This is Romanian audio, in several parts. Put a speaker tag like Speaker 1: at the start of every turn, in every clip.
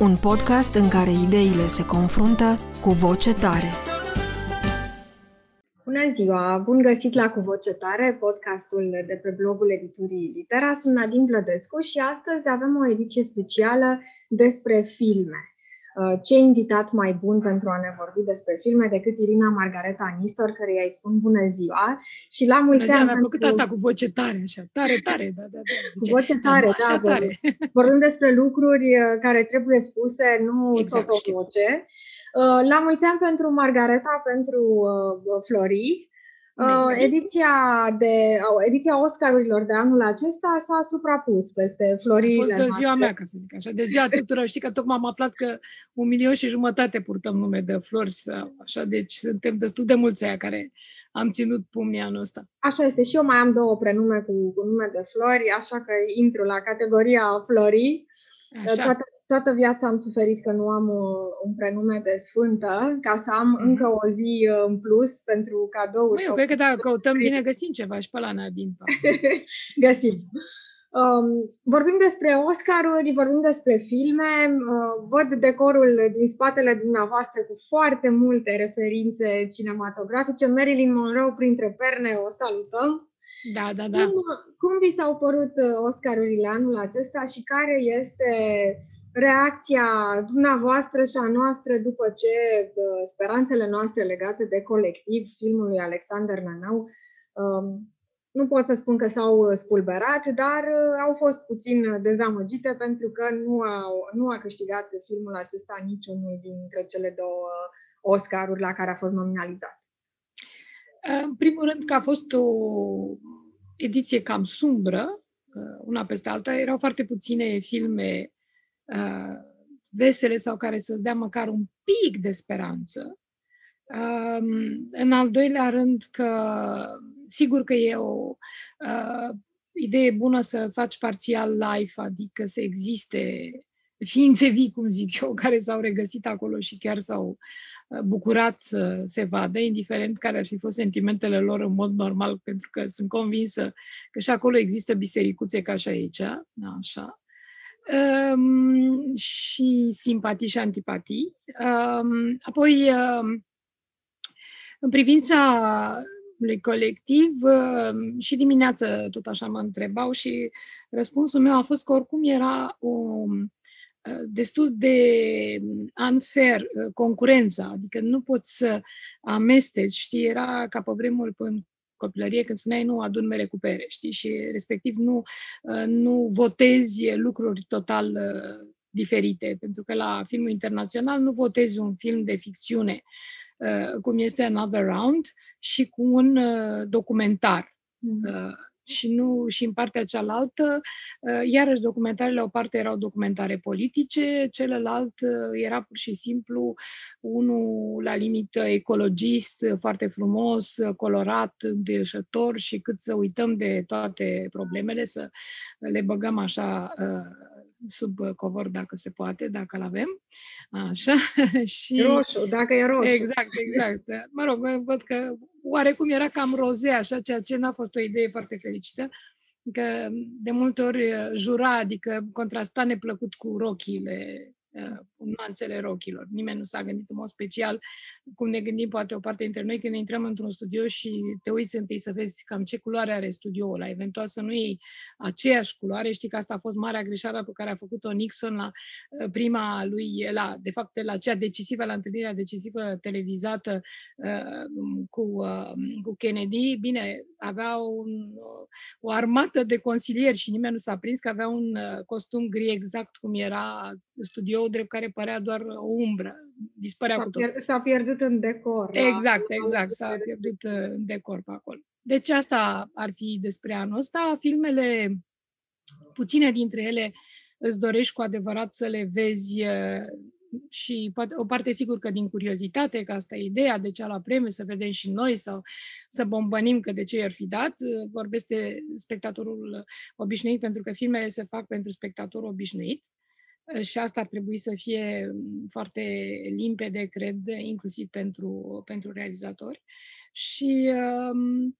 Speaker 1: Un podcast în care ideile se confruntă cu voce tare. Bună ziua! Bun găsit la Cu Voce Tare, podcastul de pe blogul editurii Litera. Sunt Nadine Blădescu și astăzi avem o ediție specială despre filme. Uh, ce invitat mai bun pentru a ne vorbi despre filme decât Irina Margareta Nistor, care îi spun bună ziua și la mulți ani.
Speaker 2: Mi-a plăcut asta cu voce tare, așa, tare, tare, da, da, da.
Speaker 1: Zice, cu voce tare, da, da tare. vorbim despre lucruri uh, care trebuie spuse, nu exact, sotovoce. Uh, la mulți ani pentru Margareta, pentru Flori, Uh, ediția, de, uh, ediția Oscarurilor de anul acesta s-a suprapus peste florile
Speaker 2: A fost de ziua mea, ca să zic așa, de ziua tuturor. Știi că tocmai am aflat că un milion și jumătate purtăm nume de flori, sau așa, deci suntem destul de mulți aia care am ținut pumnii anul ăsta.
Speaker 1: Așa este, și eu mai am două prenume cu, cu nume de flori, așa că intru la categoria florii. Așa. Toate toată viața am suferit că nu am uh, un prenume de sfântă, ca să am mm-hmm. încă o zi uh, în plus pentru cadouri.
Speaker 2: Măi, eu cred că dacă căutăm bine, găsim ceva și pe la Nadine.
Speaker 1: găsim. Um, vorbim despre Oscaruri, vorbim despre filme, uh, văd decorul din spatele dumneavoastră cu foarte multe referințe cinematografice. Marilyn Monroe printre perne, o salutăm.
Speaker 2: Da, da, da.
Speaker 1: Cum, cum vi s-au părut uh, Oscarurile anul acesta și care este reacția dumneavoastră și a noastră după ce speranțele noastre legate de colectiv, filmul lui Alexander Nanau, um, nu pot să spun că s-au spulberat, dar uh, au fost puțin dezamăgite pentru că nu, au, nu a câștigat filmul acesta niciunul dintre cele două Oscaruri la care a fost nominalizat.
Speaker 2: În primul rând că a fost o ediție cam sumbră, uh, una peste alta. Erau foarte puține filme uh, vesele sau care să-ți dea măcar un pic de speranță. Um, în al doilea rând că sigur că e o uh, idee bună să faci parțial live, adică să existe ființe vii, cum zic eu, care s-au regăsit acolo și chiar s-au uh, bucurat să se vadă, indiferent care ar fi fost sentimentele lor în mod normal, pentru că sunt convinsă că și acolo există bisericuțe ca și aici, așa um, și simpatii și antipatii. Um, apoi, um, în privința lui colectiv, um, și dimineață tot așa mă întrebau și răspunsul meu a fost că oricum era o uh, destul de unfair uh, concurența, adică nu poți să amesteci, știi, era ca pe vremuri până copilărie când spuneai nu adun mere cu pere, știi? Și respectiv nu, uh, nu votezi lucruri total uh, diferite, pentru că la filmul internațional nu votezi un film de ficțiune uh, cum este Another Round și cu un documentar. Mm și nu și în partea cealaltă, uh, iarăși documentarele, o parte erau documentare politice, celălalt uh, era pur și simplu unul la limită ecologist, uh, foarte frumos, colorat, înduieșător și cât să uităm de toate problemele, să le băgăm așa sub covor dacă se poate, dacă l-avem. Așa.
Speaker 1: și... Roșu, dacă e roșu.
Speaker 2: Exact, exact. Mă rog, văd că oarecum era cam roze, așa, ceea ce n-a fost o idee foarte fericită, că de multe ori jura, adică contrasta neplăcut cu rochiile uh, nuanțele rochilor. Nimeni nu s-a gândit în mod special cum ne gândim poate o parte dintre noi când ne intrăm într-un studio și te uiți întâi să vezi cam ce culoare are studioul ăla. Eventual să nu iei aceeași culoare. Știi că asta a fost marea greșeală pe care a făcut-o Nixon la uh, prima lui, la, de fapt la cea decisivă, la întâlnirea decisivă televizată uh, cu, uh, cu Kennedy. Bine, avea un, o armată de consilieri și nimeni nu s-a prins că avea un uh, costum gri exact cum era studioul drept care părea doar o umbră, dispărea
Speaker 1: s-a
Speaker 2: cu totul.
Speaker 1: s-a pierdut în decor.
Speaker 2: Exact, la... exact, s-a pierdut în decor pe acolo. Deci asta ar fi despre anul ăsta. Filmele, puține dintre ele îți dorești cu adevărat să le vezi și poate, o parte sigur că din curiozitate, că asta e ideea, de ce a luat premiu, să vedem și noi sau să bombănim că de ce i-ar fi dat. Vorbesc de spectatorul obișnuit pentru că filmele se fac pentru spectatorul obișnuit și asta ar trebui să fie foarte limpede, cred, inclusiv pentru, pentru realizatori. Și um,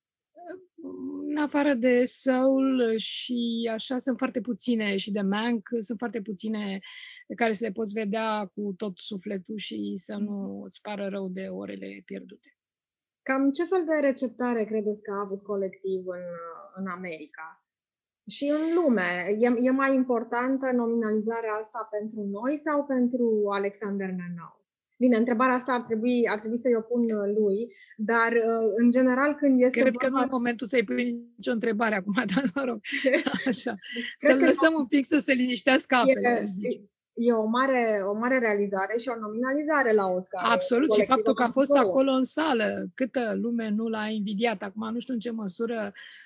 Speaker 2: în afară de Soul și așa sunt foarte puține și de Mank, sunt foarte puține care să le poți vedea cu tot sufletul și să nu îți pară rău de orele pierdute.
Speaker 1: Cam ce fel de receptare credeți că a avut colectiv în, în America? Și în lume, e, e mai importantă nominalizarea asta pentru noi sau pentru Alexander Nanau? Bine, întrebarea asta ar trebui, ar trebui să-i o pun uh, lui, dar uh, în general când este...
Speaker 2: Cred că nu e momentul să-i pui nicio întrebare acum, dar mă rog, așa. Să-l lăsăm un pic să se liniștească apele,
Speaker 1: e, e o mare, o mare realizare și o nominalizare la Oscar.
Speaker 2: Absolut, și faptul că a fost două. acolo în sală, câtă lume nu l-a invidiat. Acum nu știu în ce măsură uh,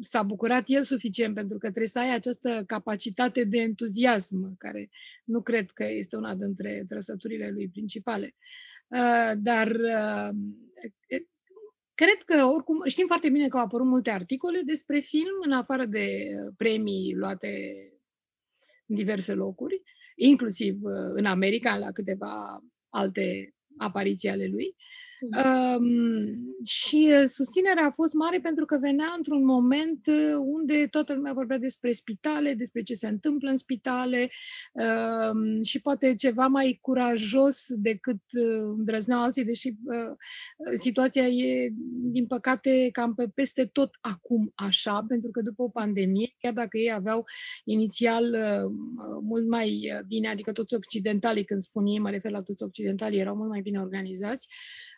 Speaker 2: s-a bucurat el suficient, pentru că trebuie să ai această capacitate de entuziasm, care nu cred că este una dintre trăsăturile lui principale. Uh, dar uh, Cred că, oricum, știm foarte bine că au apărut multe articole despre film, în afară de premii luate în diverse locuri, inclusiv uh, în America, la câteva alte apariții ale lui. Um, și uh, susținerea a fost mare pentru că venea într-un moment uh, unde toată lumea vorbea despre spitale, despre ce se întâmplă în spitale um, și poate ceva mai curajos decât uh, îndrăzneau alții, deși uh, situația e, din păcate, cam pe peste tot acum așa, pentru că după o pandemie, chiar dacă ei aveau inițial uh, mult mai bine, adică toți occidentalii, când spun ei, mă refer la toți occidentalii, erau mult mai bine organizați, Uh,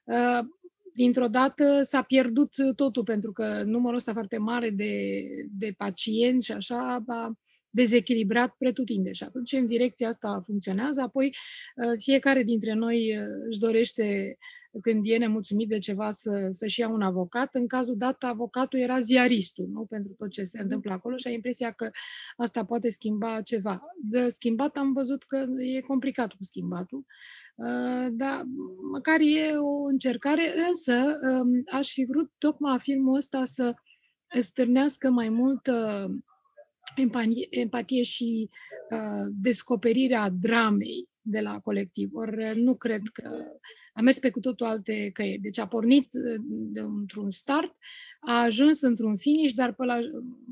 Speaker 2: dintr-o dată s-a pierdut totul, pentru că numărul ăsta foarte mare de, de pacienți și așa a dezechilibrat pretutinde. Și atunci, în direcția asta funcționează, apoi uh, fiecare dintre noi uh, își dorește, când e nemulțumit de ceva, să, să-și ia un avocat. În cazul dat, avocatul era ziaristul, nu? Pentru tot ce se mm. întâmplă acolo și ai impresia că asta poate schimba ceva. De schimbat am văzut că e complicat cu schimbatul Uh, da, măcar e o încercare, însă um, aș fi vrut tocmai filmul ăsta să stârnească mai multă empatie și uh, descoperirea dramei de la colectiv. Ori nu cred că a mers pe cu totul alte căi. Deci a pornit uh, de, într-un start, a ajuns într-un finish, dar pe la,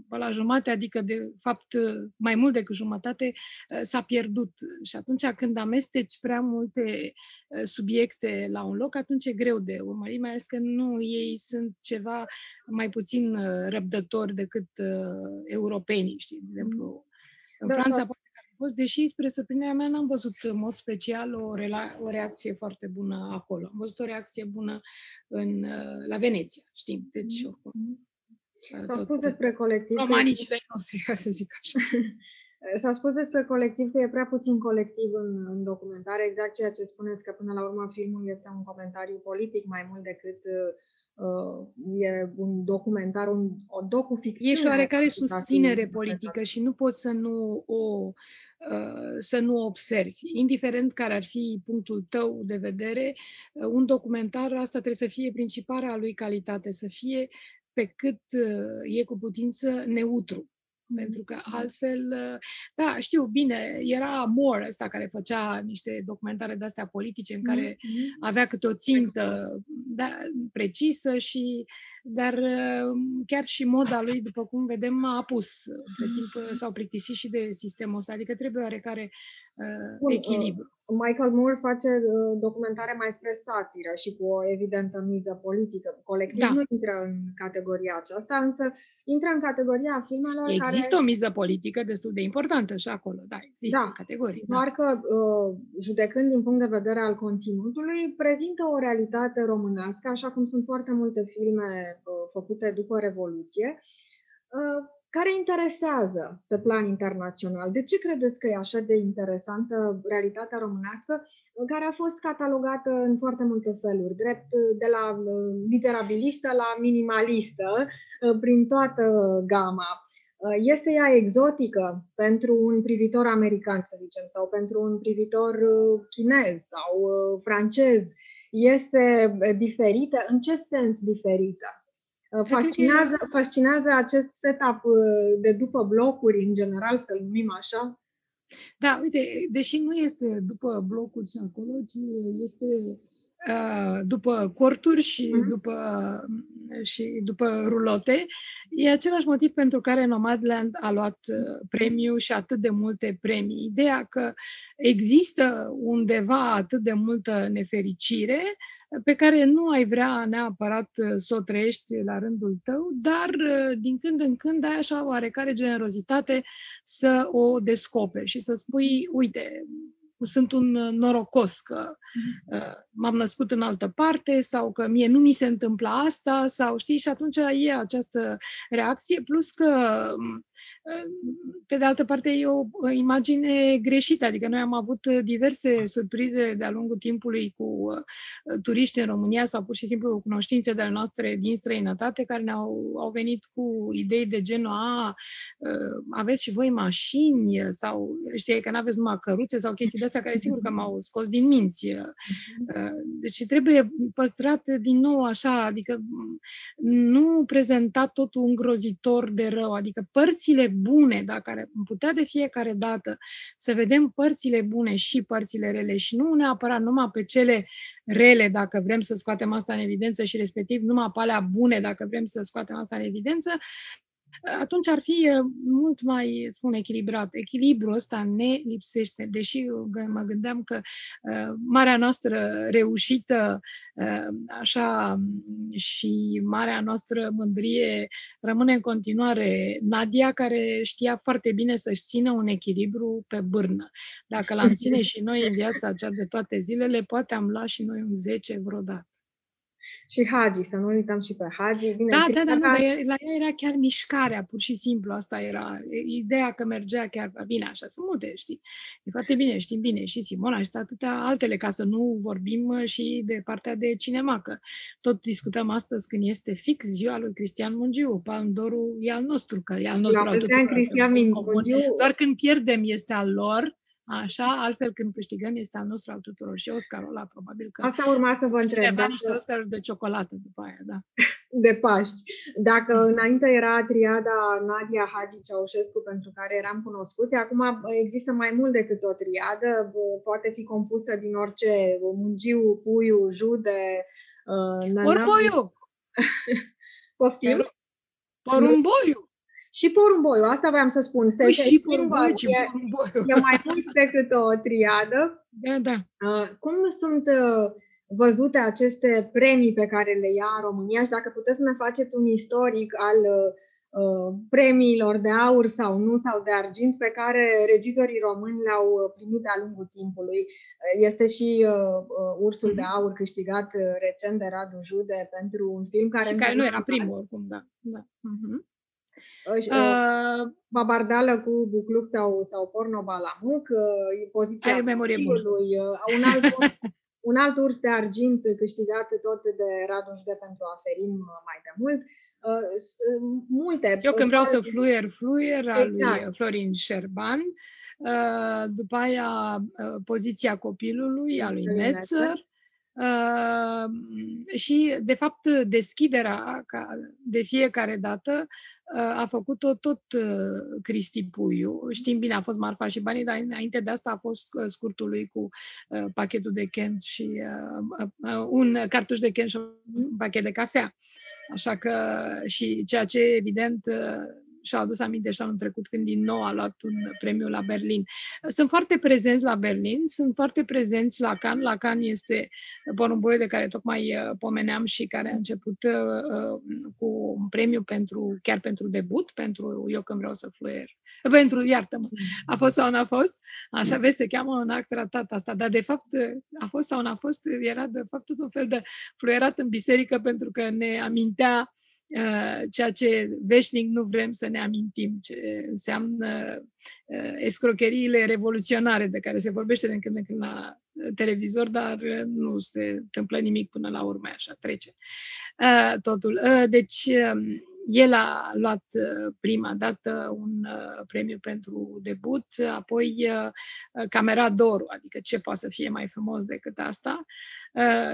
Speaker 2: pe la jumate, adică de fapt uh, mai mult decât jumătate, uh, s-a pierdut. Și atunci când amesteci prea multe subiecte la un loc, atunci e greu de urmărit, mai ales că nu ei sunt ceva mai puțin răbdători decât europenii, știi, de exemplu. În da, Franța da fost, deși spre surprinderea mea n-am văzut în mod special o, rela- o reacție foarte bună acolo. Am văzut o reacție bună în, uh, la Veneția, știm. Deci, mm-hmm. oricum,
Speaker 1: uh, S-a spus despre colectiv...
Speaker 2: Romanici de noștri, ca să zic așa.
Speaker 1: S-a spus despre colectiv că e prea puțin colectiv în, în documentare, exact ceea ce spuneți, că până la urmă filmul este un comentariu politic mai mult decât uh, uh, e un documentar, un, o docu-ficțiune.
Speaker 2: E și oarecare susținere politică și nu poți să nu o uh, să nu observi. Indiferent care ar fi punctul tău de vedere, uh, un documentar, asta trebuie să fie principala lui calitate, să fie pe cât uh, e cu putință neutru. Pentru că altfel, da, știu bine, era Moore ăsta care făcea niște documentare de-astea politice în care mm-hmm. avea câte o țintă da, precisă și dar chiar și moda lui, după cum vedem, a apus. Între timp s-au plictisit și de sistemul ăsta, adică trebuie oarecare uh, echilibru.
Speaker 1: Michael Moore face uh, documentare mai spre satiră și cu o evidentă miză politică. Colectiv da. nu intră în categoria aceasta, însă intră în categoria filmelor
Speaker 2: Există
Speaker 1: care...
Speaker 2: o miză politică destul de importantă și acolo, da, există da. categorii.
Speaker 1: Da. Doar că, uh, judecând din punct de vedere al conținutului, prezintă o realitate românească, așa cum sunt foarte multe filme uh, făcute după Revoluție, uh, care interesează pe plan internațional. De ce credeți că e așa de interesantă realitatea românească, care a fost catalogată în foarte multe feluri, drept de la uh, miserabilistă la minimalistă, uh, prin toată gama? Uh, este ea exotică pentru un privitor american, să zicem, sau pentru un privitor uh, chinez sau uh, francez? Este diferită? În ce sens diferită? Fascinează, fascinează acest setup de după blocuri, în general, să-l numim așa?
Speaker 2: Da, uite, deși nu este după blocuri și acolo, ci este Uh, după corturi și mm-hmm. după, și după rulote. E același motiv pentru care Nomadland a luat uh, premiu și atât de multe premii. Ideea că există undeva atât de multă nefericire pe care nu ai vrea neapărat uh, să o trăiești la rândul tău, dar din când în când ai așa oarecare generozitate să o descoperi și să spui, uite, sunt un uh, norocos că mhm. uh, m-am născut în altă parte sau că mie nu mi se întâmplă asta sau știi și atunci e această reacție plus că um, pe de altă parte, e o imagine greșită, adică noi am avut diverse surprize de-a lungul timpului cu uh, turiști în România sau pur și simplu cunoștințe de ale noastre din străinătate care ne-au au venit cu idei de genul a, uh, aveți și voi mașini sau știi că nu aveți numai căruțe sau chestii de astea care sigur că m-au scos din minți. Uh, deci trebuie păstrat din nou așa, adică nu prezentat totul îngrozitor de rău, adică părțile bune, da, care am putea de fiecare dată să vedem părțile bune și părțile rele și nu neapărat numai pe cele rele, dacă vrem să scoatem asta în evidență și respectiv numai pe alea bune, dacă vrem să scoatem asta în evidență, atunci ar fi mult mai, spun, echilibrat. Echilibrul ăsta ne lipsește, deși mă gândeam că marea noastră reușită, așa, și marea noastră mândrie rămâne în continuare Nadia, care știa foarte bine să-și țină un echilibru pe bârnă. Dacă l-am ține și noi în viața aceea de toate zilele, poate am luat și noi un 10 vreodată
Speaker 1: și Hagi, să nu uităm și pe Hagi.
Speaker 2: Bine, da, da, da, nu, dar la ea era chiar mișcarea, pur și simplu, asta era ideea că mergea chiar bine, așa, sunt multe, știi. E foarte bine, știm bine, și Simona și atâtea altele, ca să nu vorbim și de partea de cinema, că tot discutăm astăzi când este fix ziua lui Cristian Mungiu, Pandorul e al nostru, că e al nostru. La
Speaker 1: al Cristian Mungiu.
Speaker 2: Doar când pierdem este al lor, Așa, altfel când câștigăm este al nostru al tuturor și Oscarul ăla probabil că...
Speaker 1: Asta urma să vă întreb.
Speaker 2: Dacă... niște Oscaruri de ciocolată după aia, da.
Speaker 1: De Paști. Dacă înainte era triada Nadia Hagi Ceaușescu pentru care eram cunoscuți, acum există mai mult decât o triadă, poate fi compusă din orice Mungiu, Puiu, Jude,
Speaker 2: uh, Porumboiu!
Speaker 1: Poftim?
Speaker 2: Porumboiu!
Speaker 1: Și porumboiul, asta voiam să spun. Se,
Speaker 2: Ui, și porumboiul, e,
Speaker 1: e mai mult decât o triadă.
Speaker 2: Da, da.
Speaker 1: Uh, cum sunt uh, văzute aceste premii pe care le ia România și dacă puteți să ne faceți un istoric al uh, premiilor de aur sau nu sau de argint pe care regizorii români le-au primit de-a lungul timpului. Este și uh, Ursul mm-hmm. de Aur câștigat recent de Radu Jude pentru un film care...
Speaker 2: Și care nu era primul oricum, da. da.
Speaker 1: Mm-hmm. Uh, babardală cu bucluc sau, sau porno balamuc, uh, poziția
Speaker 2: Ai memorie bună.
Speaker 1: Uh, un, alt urs, un alt urs de argint câștigat tot de Radu de pentru Aferin mai de mult. Uh, uh, multe.
Speaker 2: Eu când vreau să fluier, fluier al exact. lui Florin Șerban, uh, după aia uh, poziția copilului al lui Netzer, Uh, și, de fapt, deschiderea ca de fiecare dată uh, a făcut-o tot uh, Cristi Puiu. Știm bine, a fost Marfa și Banii, dar înainte de asta a fost uh, scurtul lui cu uh, pachetul de Kent și uh, uh, un cartuș de Kent și un pachet de cafea. Așa că și ceea ce, evident, uh, și-au adus aminte și anul trecut când din nou a luat un premiu la Berlin. Sunt foarte prezenți la Berlin, sunt foarte prezenți la Cannes. La Cannes este porumboiul de care tocmai uh, pomeneam și care a început uh, uh, cu un premiu pentru, chiar pentru debut, pentru Eu când vreau să fluier. Pentru, iartă-mă, a fost sau n-a fost? Așa vezi, se cheamă un act ratat asta, dar de fapt a fost sau n-a fost, era de fapt tot un fel de fluierat în biserică pentru că ne amintea Uh, ceea ce veșnic nu vrem să ne amintim, ce înseamnă uh, escrocheriile revoluționare de care se vorbește de când în când la uh, televizor, dar nu se întâmplă nimic până la urmă, așa trece totul. Deci, um, el a luat uh, prima dată un uh, premiu pentru debut, apoi Camera d'Oro, adică ce poate să fie mai frumos decât asta.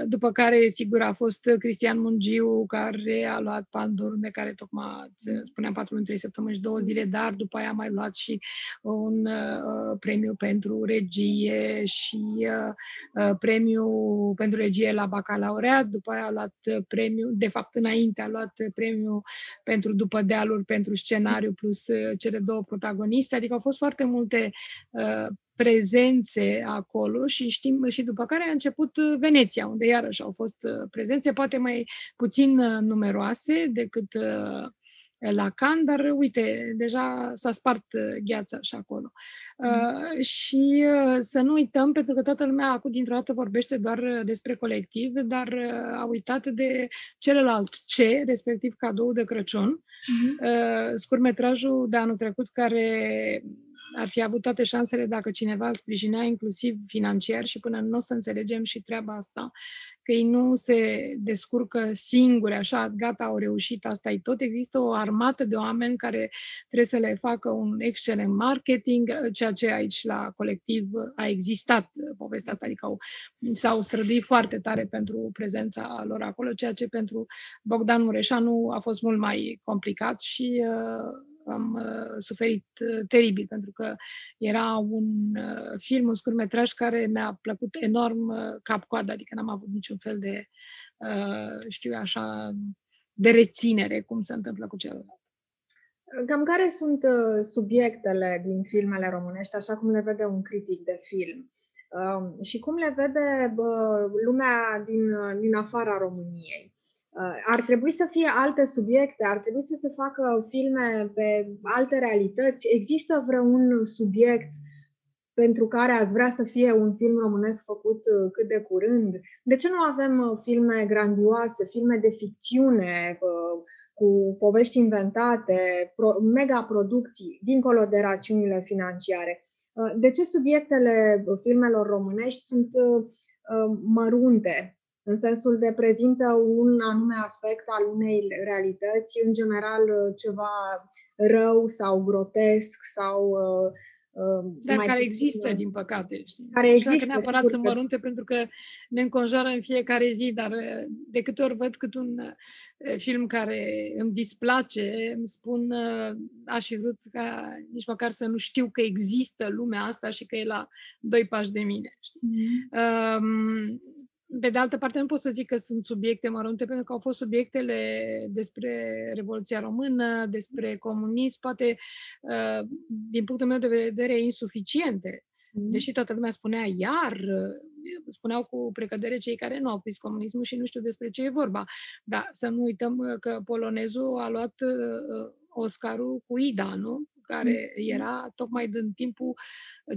Speaker 2: După care, sigur, a fost Cristian Mungiu, care a luat Pandur, de care tocmai spuneam 4 luni, 3 săptămâni și 2 zile, dar după aia a mai luat și un uh, premiu pentru regie și uh, premiu pentru regie la bacalaureat, după aia a luat premiu, de fapt înainte a luat premiu pentru După dealuri, pentru scenariu plus uh, cele două protagoniste, adică au fost foarte multe uh, prezențe acolo și știm și după care a început uh, Veneția, unde iarăși au fost uh, prezențe, poate mai puțin numeroase decât la Cannes, dar uite, deja s-a spart gheața și acolo. Mm. Uh, și uh, să nu uităm, pentru că toată lumea acum dintr-o dată vorbește doar despre colectiv, dar uh, a uitat de celălalt C, respectiv cadou de Crăciun, mm-hmm. uh, scurmetrajul de anul trecut care ar fi avut toate șansele dacă cineva îl sprijinea inclusiv financiar și până nu o să înțelegem și treaba asta, că ei nu se descurcă singuri, așa, gata, au reușit, asta e tot. Există o armată de oameni care trebuie să le facă un excelent marketing, ceea ce aici la colectiv a existat povestea asta, adică au, s-au străduit foarte tare pentru prezența lor acolo, ceea ce pentru Bogdan Mureșanu a fost mult mai complicat și uh, am uh, suferit uh, teribil, pentru că era un uh, film, un scurtmetraj care mi-a plăcut enorm uh, cap-coadă, adică n-am avut niciun fel de, uh, știu așa, de reținere, cum se întâmplă cu celălalt.
Speaker 1: Cam care sunt uh, subiectele din filmele românești, așa cum le vede un critic de film? Uh, și cum le vede uh, lumea din, din afara României? Uh, ar trebui să fie alte subiecte, ar trebui să se facă filme pe alte realități. Există vreun subiect pentru care ați vrea să fie un film românesc făcut uh, cât de curând? De ce nu avem uh, filme grandioase, filme de ficțiune, cu povești inventate, mega producții, dincolo de rațiunile financiare? De ce subiectele filmelor românești sunt mărunte în sensul de prezintă un anume aspect al unei realități, în general ceva rău sau grotesc sau uh,
Speaker 2: uh dar mai care puțin, există, din păcate. Știi? Care și există. neapărat sunt mărunte, pentru că ne înconjoară în fiecare zi, dar uh, de câte ori văd cât un uh, film care îmi displace, îmi spun, aș fi vrut ca nici măcar să nu știu că există lumea asta și că e la doi pași de mine. Știi? Mm-hmm. Um, pe de altă parte, nu pot să zic că sunt subiecte mărunte, pentru că au fost subiectele despre Revoluția Română, despre comunism, poate, uh, din punctul meu de vedere, insuficiente. Mm. Deși toată lumea spunea iar, spuneau cu precădere cei care nu au prins comunismul și nu știu despre ce e vorba. Dar să nu uităm că polonezul a luat uh, Oscarul cu Ida, nu? Care mm. era tocmai din timpul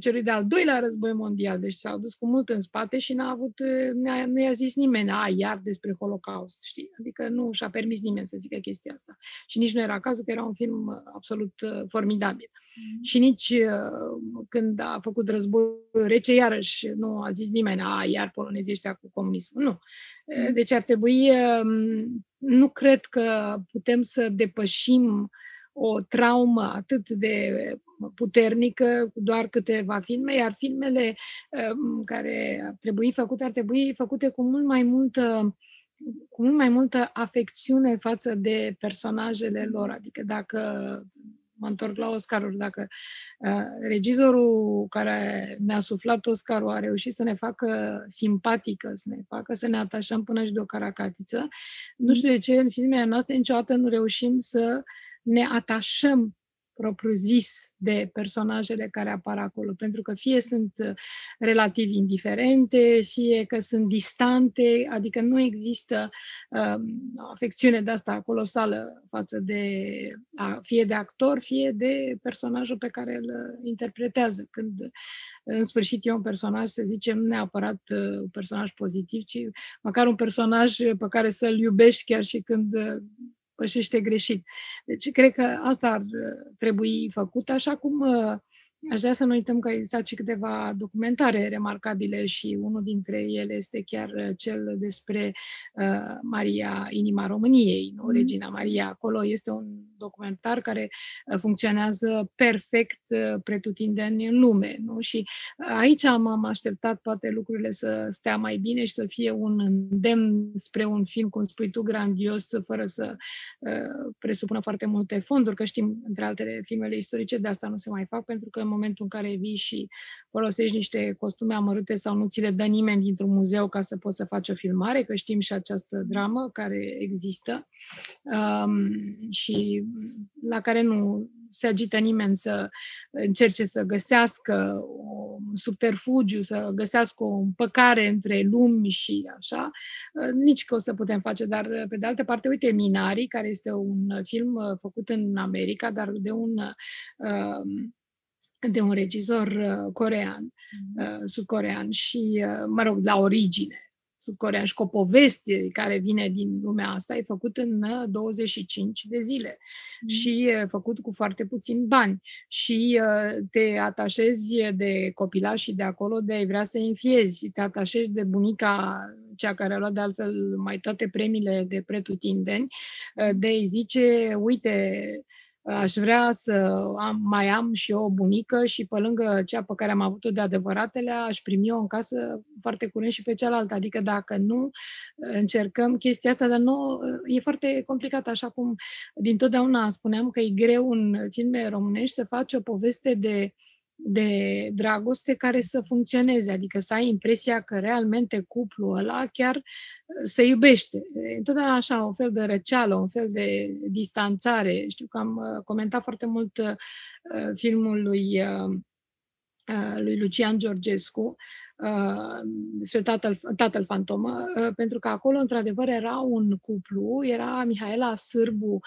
Speaker 2: celui de-al doilea război mondial, deci s-au dus cu mult în spate și n-a avut, n-a, nu i-a zis nimeni, a, iar despre Holocaust, știi? Adică nu și-a permis nimeni să zică chestia asta. Și nici nu era cazul că era un film uh, absolut uh, formidabil. Mm. Și nici uh, când a făcut război rece, iarăși nu a zis nimeni, a, iar polonezii ăștia cu comunismul. Nu. Mm. Deci ar trebui, um, nu cred că putem să depășim o traumă atât de puternică cu doar câteva filme, iar filmele um, care ar trebui făcute, ar trebui făcute cu mult mai multă cu mult mai multă afecțiune față de personajele lor. Adică dacă mă întorc la Oscaruri, dacă uh, regizorul care ne-a suflat Oscarul a reușit să ne facă simpatică, să ne facă să ne atașăm până și de o caracatiță, nu știu de ce în filmele noastre niciodată nu reușim să ne atașăm propriu-zis de personajele care apar acolo, pentru că fie sunt uh, relativ indiferente, fie că sunt distante, adică nu există um, o afecțiune de asta colosală față de, a, fie de actor, fie de personajul pe care îl uh, interpretează. Când în sfârșit e un personaj, să zicem, neapărat uh, un personaj pozitiv, ci măcar un personaj pe care să-l iubești chiar și când pășește greșit. Deci cred că asta ar uh, trebui făcut, așa cum uh, Aș vrea să nu uităm că existat și câteva documentare remarcabile și unul dintre ele este chiar uh, cel despre uh, Maria, inima României, nu? Mm. Regina Maria. Acolo este un documentar care uh, funcționează perfect uh, pretutindeni în lume. Nu? Și aici m-am așteptat poate lucrurile să stea mai bine și să fie un îndemn spre un film, cum spui tu, grandios, fără să uh, presupună foarte multe fonduri, că știm, între altele, filmele istorice de asta nu se mai fac, pentru că în momentul în care vii și folosești niște costume amărâte sau nu ți le dă nimeni dintr-un muzeu ca să poți să faci o filmare, că știm și această dramă care există um, și la care nu se agită nimeni să încerce să găsească un subterfugiu, să găsească o împăcare între lumi și așa, nici că o să putem face, dar pe de altă parte, uite, Minari, care este un film făcut în America, dar de un um, de un regizor uh, corean, mm-hmm. uh, sud-corean și, uh, mă rog, la origine sud-corean și cu o poveste care vine din lumea asta, e făcut în 25 de zile mm. și e făcut cu foarte puțin bani și te atașezi de copilașii de acolo de a vrea să înfiezi, te atașezi de bunica, cea care a luat de altfel mai toate premiile de pretutindeni, de a zice, uite, aș vrea să am, mai am și eu o bunică și pe lângă cea pe care am avut-o de adevăratele, aș primi o în casă foarte curând și pe cealaltă. Adică dacă nu încercăm chestia asta, dar nu, e foarte complicat, așa cum din totdeauna spuneam că e greu în filme românești să faci o poveste de uh, de dragoste care să funcționeze, adică să ai impresia că realmente cuplul ăla chiar uh, se iubește. Întotdeauna așa, un fel de răceală, un fel de distanțare. Știu că am uh, comentat foarte mult uh, filmul lui, lui Lucian Georgescu, despre tatăl, tatăl fantomă, pentru că acolo, într-adevăr, era un cuplu, era Mihaela Sârbu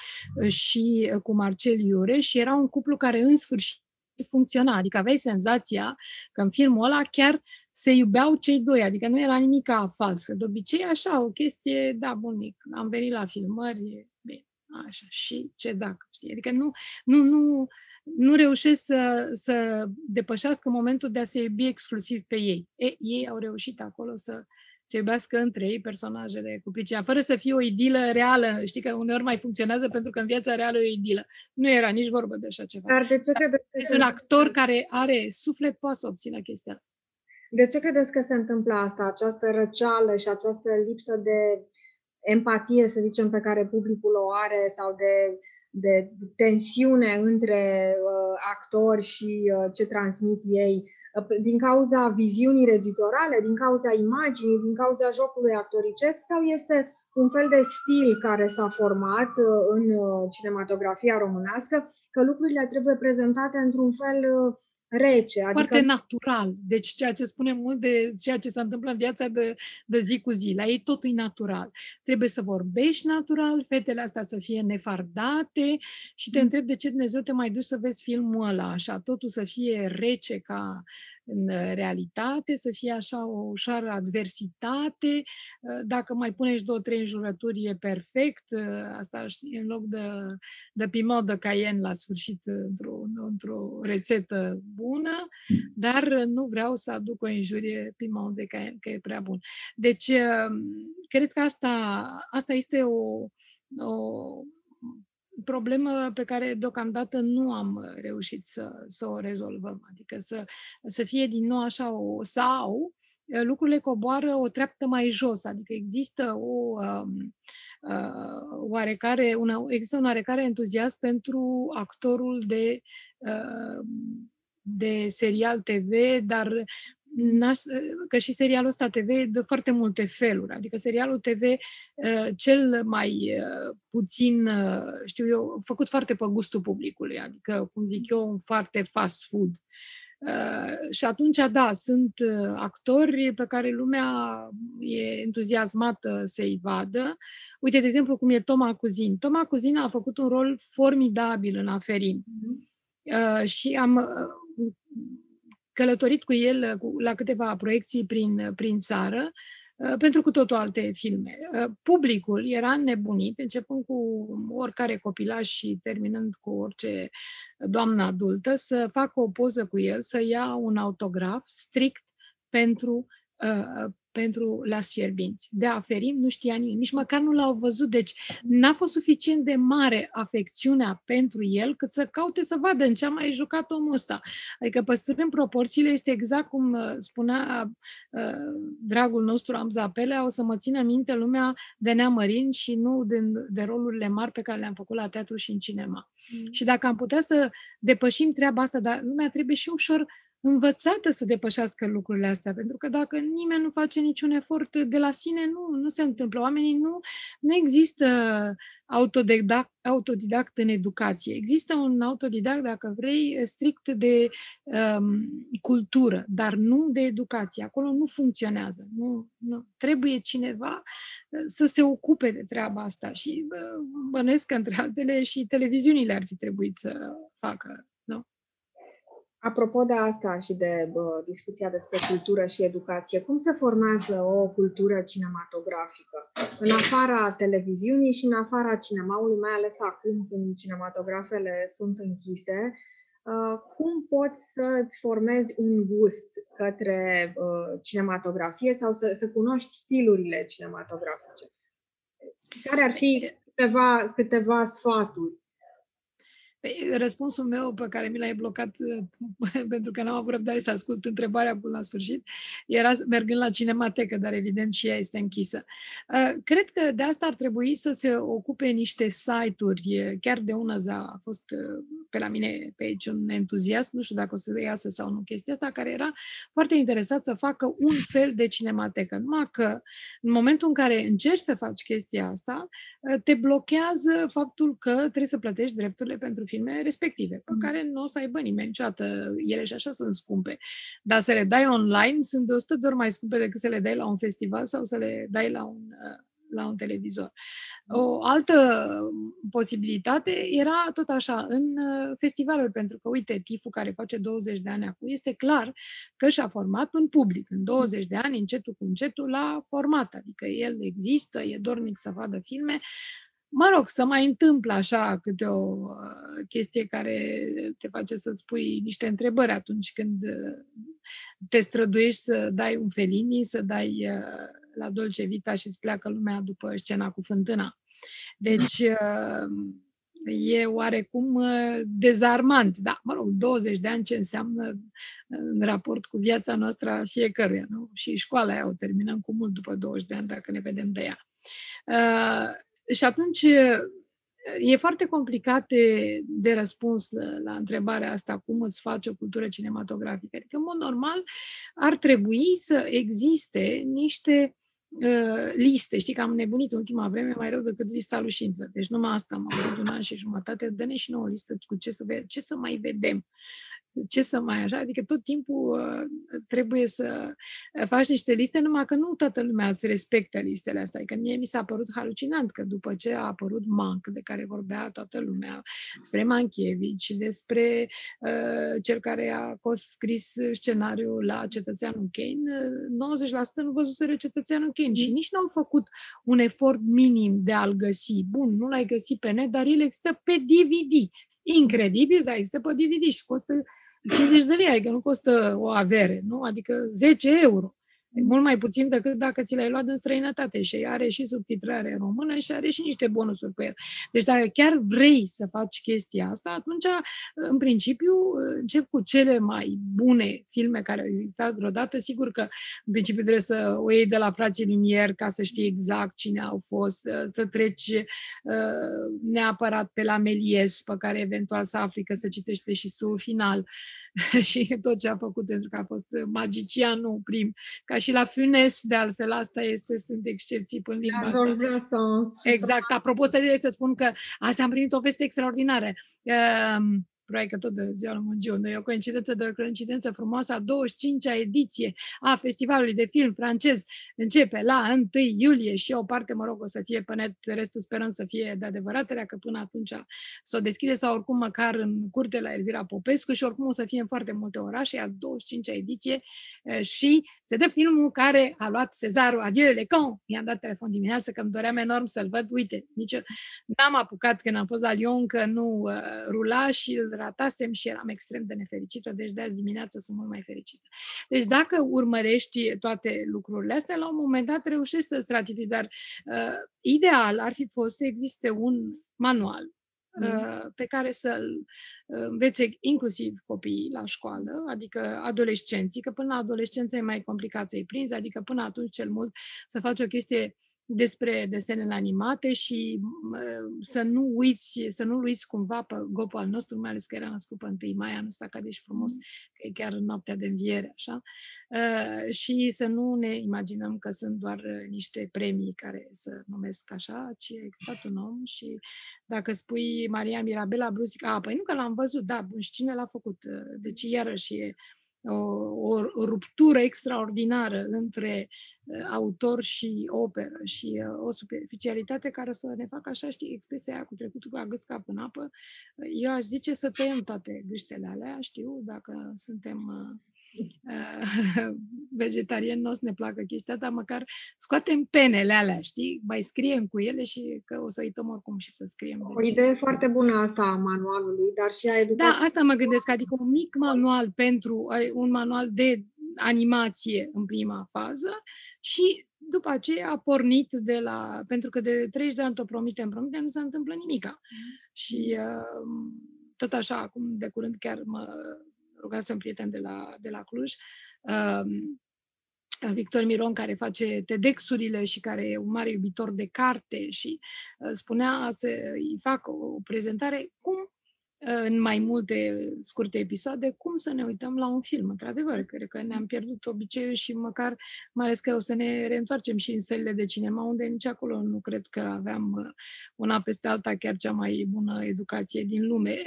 Speaker 2: și cu Marcel Iureș și era un cuplu care, în sfârșit, funcționa. Adică aveai senzația că în filmul ăla chiar se iubeau cei doi, adică nu era nimic falsă. De obicei, așa, o chestie, da, bunic, am venit la filmări, bine, așa, și ce dacă, știi? Adică nu, nu, nu, nu reușesc să, să depășească momentul de a se iubi exclusiv pe ei. E, ei au reușit acolo să, se iubească între ei personajele cu pricina, fără să fie o idilă reală. Știi că uneori mai funcționează pentru că în viața reală e o idilă. Nu era nici vorbă de așa ceva.
Speaker 1: Dar de ce credeți că
Speaker 2: este un actor care are suflet, poate să obțină chestia asta.
Speaker 1: De ce credeți că se întâmplă asta, această răceală și această lipsă de empatie, să zicem, pe care publicul o are sau de, de tensiune între uh, actori și uh, ce transmit ei? Din cauza viziunii regizorale, din cauza imaginii, din cauza jocului actoricesc sau este un fel de stil care s-a format uh, în uh, cinematografia românească, că lucrurile trebuie prezentate într-un fel uh, rece.
Speaker 2: Adică... Foarte natural. Deci ceea ce spunem mult de ceea ce se întâmplă în viața de, de zi cu zi. La ei totul e natural. Trebuie să vorbești natural, fetele astea să fie nefardate și te mm. întreb de ce Dumnezeu te mai duci să vezi filmul ăla așa, totul să fie rece ca în uh, realitate, să fie așa o ușoară adversitate. Uh, dacă mai punești două, trei înjurături, e perfect. Uh, asta în loc de, de piment de caien la sfârșit într-o, într-o rețetă bună, dar nu vreau să aduc o injurie piment de caien, că e prea bun. Deci, cred că asta, asta este o, o problemă pe care deocamdată nu am uh, reușit să, să o rezolvăm. Adică să, să fie din nou așa o sau uh, lucrurile coboară o treaptă mai jos, adică există o um, uh, oarecare, una, există un oarecare entuziasm pentru actorul de uh, de serial TV, dar că și serialul ăsta TV de foarte multe feluri. Adică serialul TV uh, cel mai uh, puțin, uh, știu eu, făcut foarte pe gustul publicului, adică, cum zic eu, un foarte fast food. Și atunci, da, sunt actori pe care lumea e entuziasmată să-i vadă. Uite, de exemplu, cum e Toma Cuzin. Toma Cuzin a făcut un rol formidabil în Aferin. Mm-hmm. Și am călătorit cu el uh, la câteva proiecții prin, uh, prin țară uh, pentru cu totul alte filme. Uh, publicul era nebunit, începând cu oricare copilaș și terminând cu orice doamnă adultă, să facă o poză cu el, să ia un autograf strict pentru pentru las fierbinți. De aferim nu știa nimeni, nici măcar nu l-au văzut, deci n-a fost suficient de mare afecțiunea pentru el cât să caute să vadă în ce a mai jucat omul ăsta. Adică păstrând proporțiile este exact cum uh, spunea uh, dragul nostru Amza Pelea, o să mă țină minte lumea de neamărin și nu de, de rolurile mari pe care le-am făcut la teatru și în cinema. Mm. Și dacă am putea să depășim treaba asta, dar lumea trebuie și ușor învățată să depășească lucrurile astea, pentru că dacă nimeni nu face niciun efort de la sine, nu, nu se întâmplă. Oamenii nu, nu există autodidact, autodidact în educație. Există un autodidact, dacă vrei, strict de um, cultură, dar nu de educație. Acolo nu funcționează. Nu, nu. Trebuie cineva uh, să se ocupe de treaba asta și uh, bănuiesc că, între altele, și televiziunile ar fi trebuit să facă
Speaker 1: Apropo de asta și de bă, discuția despre cultură și educație, cum se formează o cultură cinematografică? În afara televiziunii și în afara cinemaului, mai ales acum când cinematografele sunt închise, uh, cum poți să-ți formezi un gust către uh, cinematografie sau să, să cunoști stilurile cinematografice? Care ar fi câteva, câteva sfaturi
Speaker 2: Păi, răspunsul meu pe care mi l-ai blocat pentru că n-am avut răbdare să ascult întrebarea până la sfârșit era mergând la cinematecă, dar evident și ea este închisă. Uh, cred că de asta ar trebui să se ocupe niște site-uri, chiar de una a fost uh, pe la mine pe aici un entuziast, nu știu dacă o să iasă sau nu chestia asta, care era foarte interesat să facă un fel de cinematecă. Numai că în momentul în care încerci să faci chestia asta, uh, te blochează faptul că trebuie să plătești drepturile pentru filme respective, pe mm. care nu o să aibă nimeni niciodată. Ele și așa sunt scumpe. Dar să le dai online sunt de 100 de ori mai scumpe decât să le dai la un festival sau să le dai la un, uh, la un televizor. O altă posibilitate era tot așa, în uh, festivaluri, pentru că, uite, TIFU care face 20 de ani acum, este clar că și-a format un public. În 20 de ani, încetul cu încetul, l-a format. Adică el există, e dornic să vadă filme, mă rog, să mai întâmplă așa câte o uh, chestie care te face să spui niște întrebări atunci când uh, te străduiești să dai un felini, să dai uh, la Dolce Vita și îți pleacă lumea după scena cu fântâna. Deci e oarecum dezarmant. Da, mă rog, 20 de ani ce înseamnă în raport cu viața noastră fiecăruia, nu? Și școala aia o terminăm cu mult după 20 de ani dacă ne vedem de ea. Și atunci e foarte complicat de, de răspuns la întrebarea asta, cum îți faci o cultură cinematografică. Adică, în mod normal, ar trebui să existe niște uh, liste. Știi că am nebunit în ultima vreme mai rău decât lista lui Schindler. Deci numai asta am avut un an și jumătate. Dă-ne și nouă listă cu ce să, ve- ce să mai vedem ce să mai așa, adică tot timpul uh, trebuie să faci niște liste, numai că nu toată lumea îți respectă listele astea. Adică mie mi s-a părut halucinant că după ce a apărut Manc, de care vorbea toată lumea, despre Manchievici, despre uh, cel care a scris scenariul la Cetățeanul Kane, 90% nu văzuseră Cetățeanul Kane și nici nu au făcut un efort minim de a-l găsi. Bun, nu l-ai găsit pe net, dar el există pe DVD incredibil, dar există pe DVD și costă 50 de lei, adică nu costă o avere, nu? Adică 10 euro. E mult mai puțin decât dacă ți l-ai luat în străinătate și are și subtitrare în română și are și niște bonusuri pe el. Deci dacă chiar vrei să faci chestia asta, atunci, în principiu, încep cu cele mai bune filme care au existat vreodată. Sigur că, în principiu, trebuie să o iei de la frații Lumière ca să știi exact cine au fost, să treci uh, neapărat pe la Melies, pe care eventual să afli că se citește și su final și tot ce a făcut, pentru că a fost magicianul prim, ca și la Funes, de altfel, asta este, sunt excepții până limba asta. Exact. Apropo, să să spun că azi am primit o veste extraordinară. Ehm, probabil că tot de ziua lui Mungiu, nu e o coincidență de o coincidență frumoasă, a 25-a ediție a Festivalului de Film francez începe la 1 iulie și o parte, mă rog, o să fie pe net, restul sperăm să fie de adevăratele, că până atunci să o deschide sau oricum măcar în curte la Elvira Popescu și oricum o să fie în foarte multe orașe, a 25-a ediție și se dă filmul care a luat Cezarul Adieu le Con. I-am dat telefon dimineață că îmi doream enorm să-l văd. Uite, nici n-am apucat când am fost la Lyon că nu uh, rula și îl ratasem și eram extrem de nefericită, deci de azi dimineață sunt mult mai fericită. Deci dacă urmărești toate lucrurile astea, la un moment dat reușești să stratifici, dar uh, ideal ar fi fost să existe un manual mm. uh, pe care să-l uh, învețe inclusiv copiii la școală, adică adolescenții, că până la adolescență e mai complicat să-i prinzi, adică până atunci cel mult să faci o chestie despre desenele animate și să nu uiți, să nu uiți cumva pe gopul al nostru, mai ales că era născut pe 1 mai anul ăsta, ca deci frumos, mm. că e chiar noaptea de înviere, așa, uh, și să nu ne imaginăm că sunt doar uh, niște premii care să numesc așa, ci a existat un om și dacă spui Maria Mirabela Brusic, a, păi nu că l-am văzut, da, bun, și cine l-a făcut? Uh, deci iarăși e o, o, o ruptură extraordinară între uh, autor și operă și uh, o superficialitate care o să ne facă așa, știi, expresia aia cu trecutul cu gâsca în apă. Eu aș zice să tăiem toate gâștele alea, știu, dacă suntem uh, vegetarian nu o să ne placă chestia dar măcar scoatem penele alea, știi? Mai scriem cu ele și că o să uităm oricum și să scriem.
Speaker 1: O idee ce... foarte bună asta a manualului, dar și a educației.
Speaker 2: Da, asta mă gândesc, adică un mic manual pentru, un manual de animație în prima fază și după aceea a pornit de la, pentru că de 30 de ani tot promitem, promitem, nu se întâmplă nimica. Mm. Și uh, tot așa, acum de curând chiar mă rugați un prieten de la, de la Cluj, um, Victor Miron, care face TEDx-urile și care e un mare iubitor de carte și uh, spunea să îi fac o prezentare cum uh, în mai multe scurte episoade, cum să ne uităm la un film. Într-adevăr, cred că ne-am pierdut obiceiul și măcar, mai ales că o să ne reîntoarcem și în sălile de cinema, unde nici acolo nu cred că aveam uh, una peste alta chiar cea mai bună educație din lume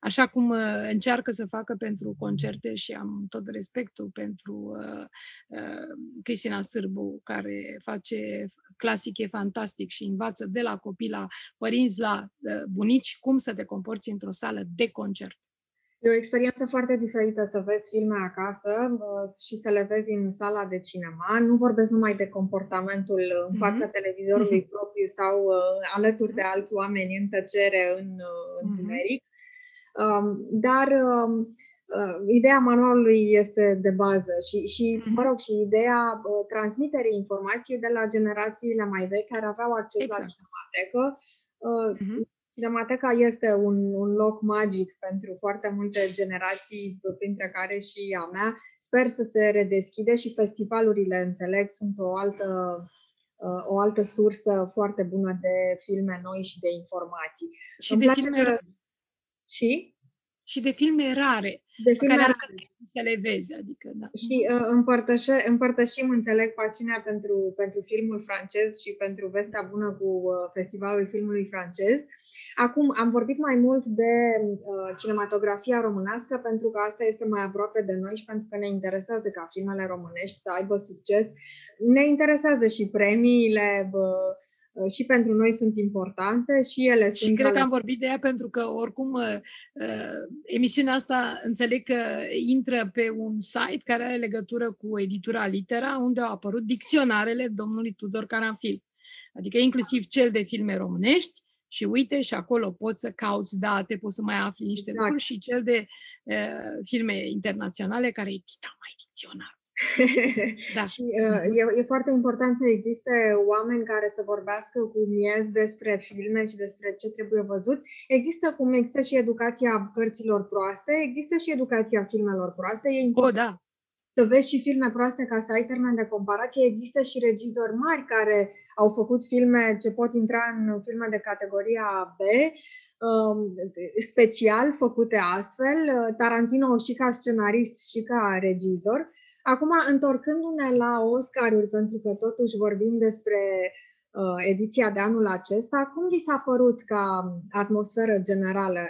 Speaker 2: așa cum uh, încearcă să facă pentru concerte și am tot respectul pentru uh, uh, Cristina Sârbu, care face clasic, e fantastic și învață de la copii la părinți, la uh, bunici, cum să te comporți într-o sală de concert.
Speaker 1: E o experiență foarte diferită să vezi filme acasă uh, și să le vezi în sala de cinema. Nu vorbesc numai de comportamentul în mhm. fața mm-hmm. televizorului mm-hmm. propriu sau uh, alături de alți oameni în tăcere în uh, mhm. întuneric, mm-hmm Um, dar um, uh, ideea manualului este de bază și, și mhm. mă rog, și ideea uh, transmiterii informației de la generațiile mai vechi care aveau acces exact. la cinematecă. Uh-huh. Cinemateca este un, un loc magic pentru foarte multe generații, printre care și a mea. Sper să se redeschide și festivalurile, înțeleg, sunt o altă, uh, o altă sursă foarte bună de filme noi și de informații.
Speaker 2: Și Îmi de filme că...
Speaker 1: Și?
Speaker 2: Și de filme rare, de filme care rare. să le vezi. Adică, da.
Speaker 1: Și uh, împărtășe, împărtășim, înțeleg, pasiunea pentru, pentru filmul francez și pentru vestea bună cu uh, Festivalul Filmului Francez. Acum, am vorbit mai mult de uh, cinematografia românească pentru că asta este mai aproape de noi și pentru că ne interesează ca filmele românești să aibă succes. Ne interesează și premiile, uh, Uh, și pentru noi sunt importante și ele
Speaker 2: și sunt... cred că am vorbit de ea pentru că oricum uh, uh, emisiunea asta înțeleg că intră pe un site care are legătură cu editura Litera, unde au apărut dicționarele domnului Tudor Caranfil. Adică inclusiv cel de filme românești, și uite, și acolo poți să cauți date, poți să mai afli niște exact. lucruri și cel de uh, filme internaționale, care e tita mai dicționar.
Speaker 1: Da. Și uh, e, e foarte important să existe oameni care să vorbească cu miez despre filme și despre ce trebuie văzut. Există cum există și educația cărților proaste, există și educația filmelor proaste. E
Speaker 2: important oh, da.
Speaker 1: să vezi și filme proaste ca să ai termen de comparație. Există și regizori mari care au făcut filme ce pot intra în filme de categoria B, um, special făcute astfel. Tarantino și ca scenarist și ca regizor Acum, întorcându-ne la Oscaruri, pentru că totuși vorbim despre uh, ediția de anul acesta, cum vi s-a părut ca atmosferă generală?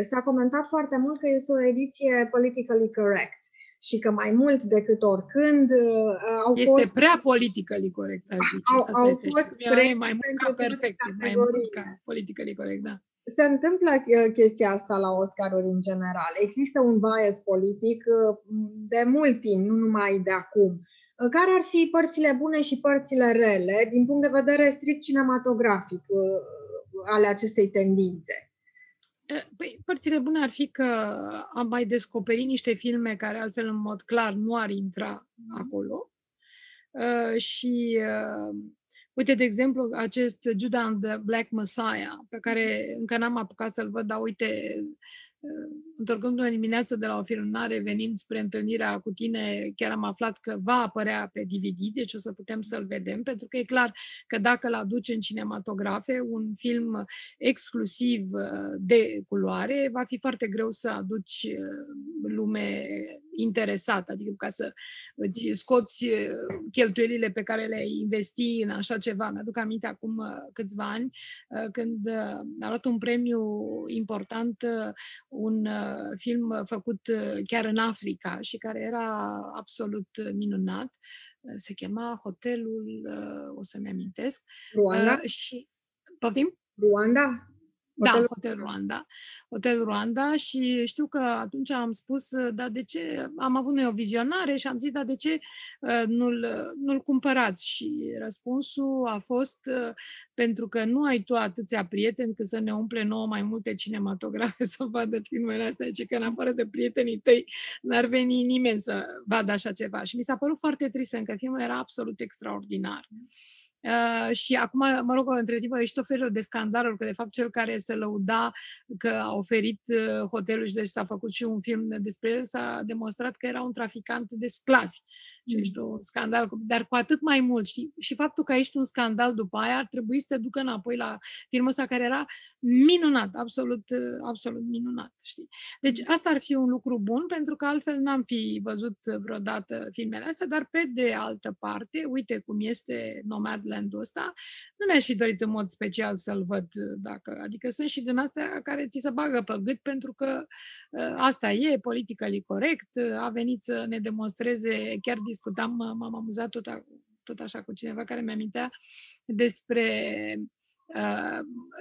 Speaker 1: S-a comentat foarte mult că este o ediție politically correct și că mai mult decât oricând uh, au
Speaker 2: este
Speaker 1: fost...
Speaker 2: Este prea politically corect, aș zice.
Speaker 1: Au,
Speaker 2: Asta
Speaker 1: au
Speaker 2: este.
Speaker 1: fost
Speaker 2: pre... mai mult ca perfect, mai mult ca politically corect, da.
Speaker 1: Se întâmplă uh, chestia asta la Oscaruri în general. Există un bias politic uh, de mult timp, nu numai de acum. Care ar fi părțile bune și părțile rele din punct de vedere strict cinematografic ale acestei tendințe?
Speaker 2: Păi, părțile bune ar fi că am mai descoperit niște filme care altfel în mod clar nu ar intra acolo. Uh, și uh, uite, de exemplu, acest Judah and the Black Messiah, pe care încă n-am apucat să-l văd, dar uite, întorcându-mă dimineață de la o filmare, venind spre întâlnirea cu tine, chiar am aflat că va apărea pe DVD, deci o să putem să-l vedem, pentru că e clar că dacă îl aduci în cinematografe, un film exclusiv uh, de culoare, va fi foarte greu să aduci uh, lume interesată, adică ca să îți scoți uh, cheltuielile pe care le-ai investi în așa ceva. Mi-aduc aminte acum câțiva ani, când a luat un premiu important un uh, film făcut uh, chiar în Africa și care era absolut minunat. Uh, se chema Hotelul, o să-mi amintesc.
Speaker 1: Rwanda?
Speaker 2: Și, poftim?
Speaker 1: Rwanda?
Speaker 2: Da, Hotel... Hotel Rwanda. Hotel Rwanda și știu că atunci am spus, da, de ce, am avut noi o vizionare și am zis, da, de ce uh, nu-l, nu-l cumpărați? Și răspunsul a fost uh, pentru că nu ai tu atâția prieteni cât să ne umple nouă mai multe cinematografe să vadă filmele astea, ci că în afară de prietenii tăi n-ar veni nimeni să vadă așa ceva. Și mi s-a părut foarte trist pentru că filmul era absolut extraordinar. Uh, și acum, mă rog, între timp a ieșit o felul de scandaluri, că de fapt cel care se lăuda că a oferit uh, hotelul și deci s-a făcut și un film despre el, s-a demonstrat că era un traficant de sclavi și mm. ești un scandal, dar cu atât mai mult, știi? Și faptul că ești un scandal după aia ar trebui să te ducă înapoi la filmul ăsta care era minunat, absolut, absolut minunat, știi? Deci asta ar fi un lucru bun, pentru că altfel n-am fi văzut vreodată filmele astea, dar pe de altă parte, uite cum este Nomadland-ul ăsta, nu mi-aș fi dorit în mod special să-l văd dacă, adică sunt și din astea care ți se bagă pe gât pentru că ă, asta e, politically corect, a venit să ne demonstreze chiar discutam, m-am amuzat tot, tot așa cu cineva care mi-amintea despre uh,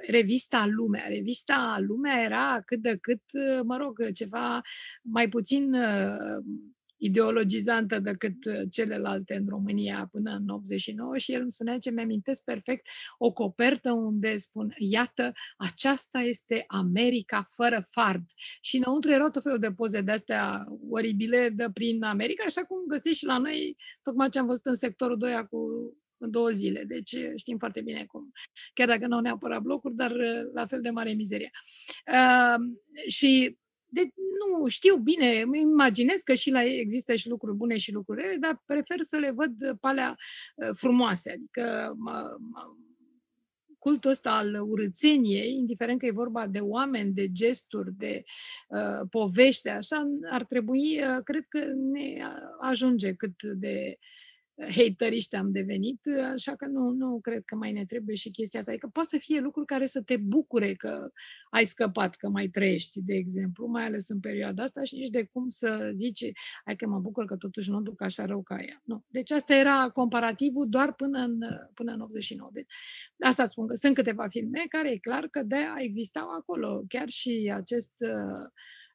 Speaker 2: revista Lumea. Revista Lumea era cât de cât, mă rog, ceva mai puțin uh, ideologizantă decât uh, celelalte în România până în 89 și el îmi spunea ce mi-amintesc perfect o copertă unde spun, iată, aceasta este America fără fard. Și înăuntru erau tot felul de poze de-astea oribile de prin America, așa cum găsiți și la noi, tocmai ce am văzut în sectorul 2 cu două zile. Deci știm foarte bine cum. Chiar dacă nu au neapărat blocuri, dar uh, la fel de mare mizeria. Uh, și de, nu știu bine, îmi imaginez că și la ei există și lucruri bune și lucruri rele, dar prefer să le văd pe alea uh, frumoase. Adică mă, mă, cultul ăsta al urățeniei, indiferent că e vorba de oameni, de gesturi, de uh, povește, așa, ar trebui, uh, cred că ne ajunge cât de hateriști am devenit, așa că nu, nu cred că mai ne trebuie și chestia asta. Adică poate să fie lucruri care să te bucure că ai scăpat, că mai trăiești, de exemplu, mai ales în perioada asta și nici de cum să zici, hai că mă bucur că totuși nu duc așa rău ca ea. Nu. Deci asta era comparativul doar până în, până în 89. Deci, asta spun că sunt câteva filme care e clar că de a existau acolo. Chiar și acest uh,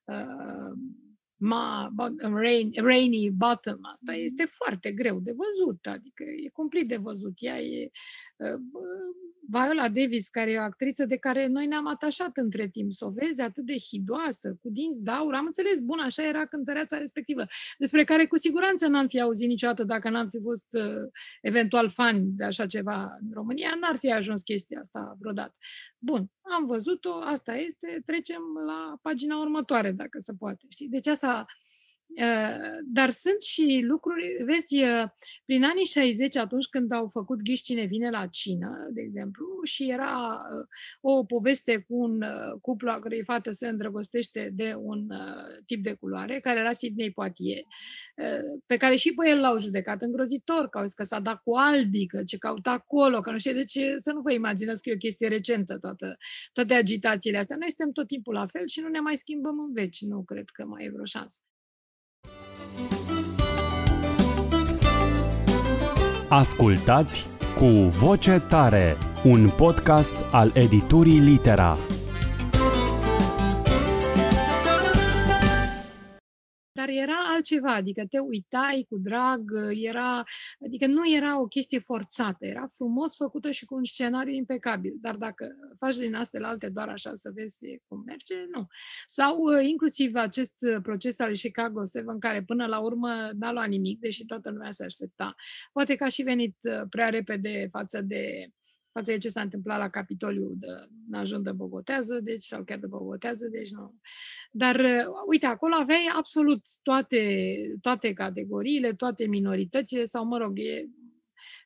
Speaker 2: uh, ma, rain, rainy bottom, asta mm-hmm. este foarte greu de văzut, adică e cumplit de văzut. Ea e uh, Viola Davis, care e o actriță de care noi ne-am atașat între timp, să o vezi atât de hidoasă, cu dinți daur, am înțeles, bun, așa era cântăreața respectivă, despre care cu siguranță n-am fi auzit niciodată dacă n-am fi fost uh, eventual fani de așa ceva în România, n-ar fi ajuns chestia asta vreodată. Bun, am văzut-o, asta este, trecem la pagina următoare, dacă se poate. Știi? Deci asta Uh, dar sunt și lucruri, vezi, uh, prin anii 60, atunci când au făcut Ghiși cine vine la cină, de exemplu, și era uh, o poveste cu un cuplu a cărei fată se îndrăgostește de un tip de culoare, care era Sidney Poitier, pe care și pe el l-au judecat îngrozitor, că au zis că s-a dat cu albii, că ce caută acolo, că nu știu, deci să nu vă imaginați că e o chestie recentă toată, toate agitațiile astea. Noi suntem tot timpul la fel și nu ne mai schimbăm în veci, nu cred că mai e vreo șansă.
Speaker 3: Ascultați cu voce tare, un podcast al editurii Litera.
Speaker 2: Altceva, adică te uitai cu drag, era, adică nu era o chestie forțată, era frumos făcută și cu un scenariu impecabil, dar dacă faci din astea alte doar așa să vezi cum merge, nu. Sau uh, inclusiv acest proces al Chicago 7, care până la urmă n-a luat nimic, deși toată lumea se aștepta. Poate că a și venit uh, prea repede față de față de ce s-a întâmplat la Capitoliu de Najon de Bogotează, deci, sau chiar de Bogotează, deci nu. Dar, uh, uite, acolo aveai absolut toate, toate categoriile, toate minoritățile, sau, mă rog, e,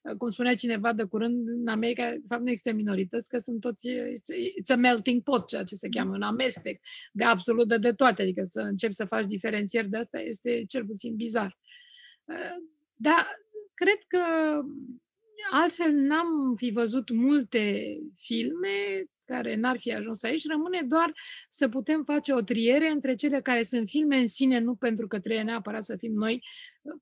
Speaker 2: uh, cum spunea cineva de curând, în America, de fapt, nu există minorități, că sunt toți, it's a melting pot, ceea ce se cheamă, un amestec de absolut de, de toate, adică să începi să faci diferențieri de asta este cel puțin bizar. Uh, dar cred că altfel n-am fi văzut multe filme care n-ar fi ajuns aici, rămâne doar să putem face o triere între cele care sunt filme în sine, nu pentru că trebuie neapărat să fim noi,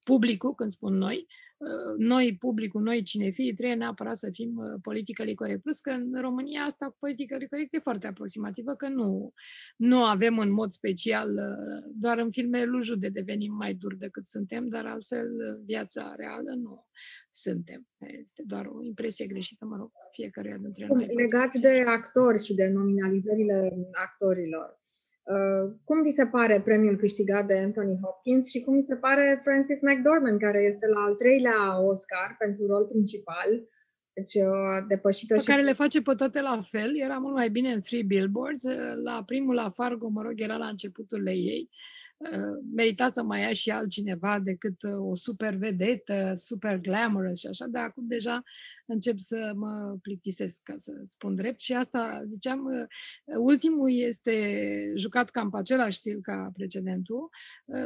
Speaker 2: publicul, când spun noi, Uh, noi, publicul, noi, cinefilii, trebuie neapărat să fim uh, politically corect. Plus că în România asta cu politically corect e foarte aproximativă, că nu, nu avem în mod special, uh, doar în filme lujude devenim mai dur decât suntem, dar altfel viața reală nu suntem. Este doar o impresie greșită, mă rog, fiecare dintre noi.
Speaker 1: Legat de actori și de nominalizările actorilor, Uh, cum vi se pare premiul câștigat de Anthony Hopkins și cum vi se pare Francis McDormand, care este la al treilea Oscar pentru rol principal? Deci uh, a depășit
Speaker 2: Pe și... care le face pe toate la fel. Era mult mai bine în Three Billboards. La primul, la Fargo, mă rog, era la începutul ei. Uh, merita să mai ia și altcineva decât uh, o super vedetă, super glamorous și așa, dar acum deja încep să mă plictisesc, ca să spun drept. Și asta, ziceam, uh, ultimul este jucat cam pe același stil ca precedentul,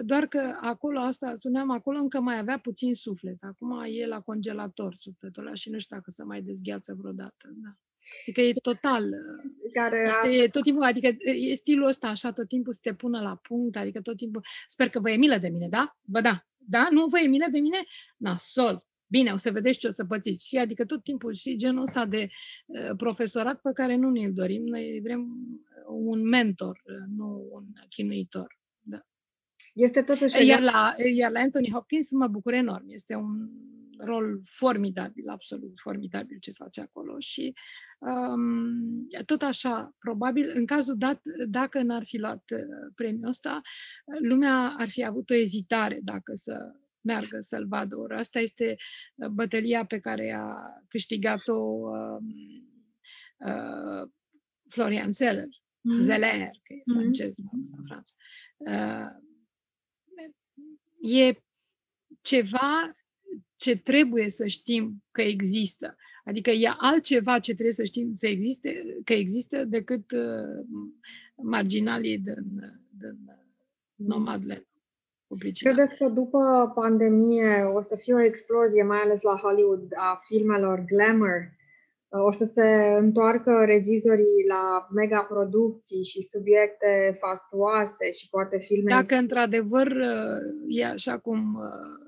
Speaker 2: doar că acolo, asta spuneam, acolo încă mai avea puțin suflet. Acum e la congelator sufletul ăla și nu știu dacă să mai dezgheață vreodată. Da. Adică e total. Care este a... tot timpul, adică e stilul ăsta așa, tot timpul să te pună la punct, adică tot timpul, sper că vă e milă de mine, da? Bă, da. Da? Nu vă e milă de mine? Nasol. Bine, o să vedeți ce o să pățiți. Și adică tot timpul și genul ăsta de uh, profesorat pe care nu ne-l dorim. Noi vrem un mentor, nu un chinuitor. Da.
Speaker 1: Este totuși...
Speaker 2: Iar la, iar la Anthony Hopkins mă bucur enorm. Este un rol formidabil, absolut formidabil ce face acolo și um, tot așa, probabil, în cazul dat, dacă n-ar fi luat uh, premiul ăsta, lumea ar fi avut o ezitare dacă să meargă să-l vadă. Ori asta este uh, bătălia pe care a câștigat-o um, uh, Florian Zeller, mm-hmm. Zeller, că e francez, mm-hmm. în Franța. Uh, e ceva ce trebuie să știm că există. Adică e altceva ce trebuie să știm să existe, că există decât uh, marginalii din, din Nomadland.
Speaker 1: Credeți că după pandemie o să fie o explozie, mai ales la Hollywood, a filmelor glamour? O să se întoarcă regizorii la mega producții și subiecte fastuoase și poate filme...
Speaker 2: Dacă într-adevăr uh, e așa cum uh, Uh,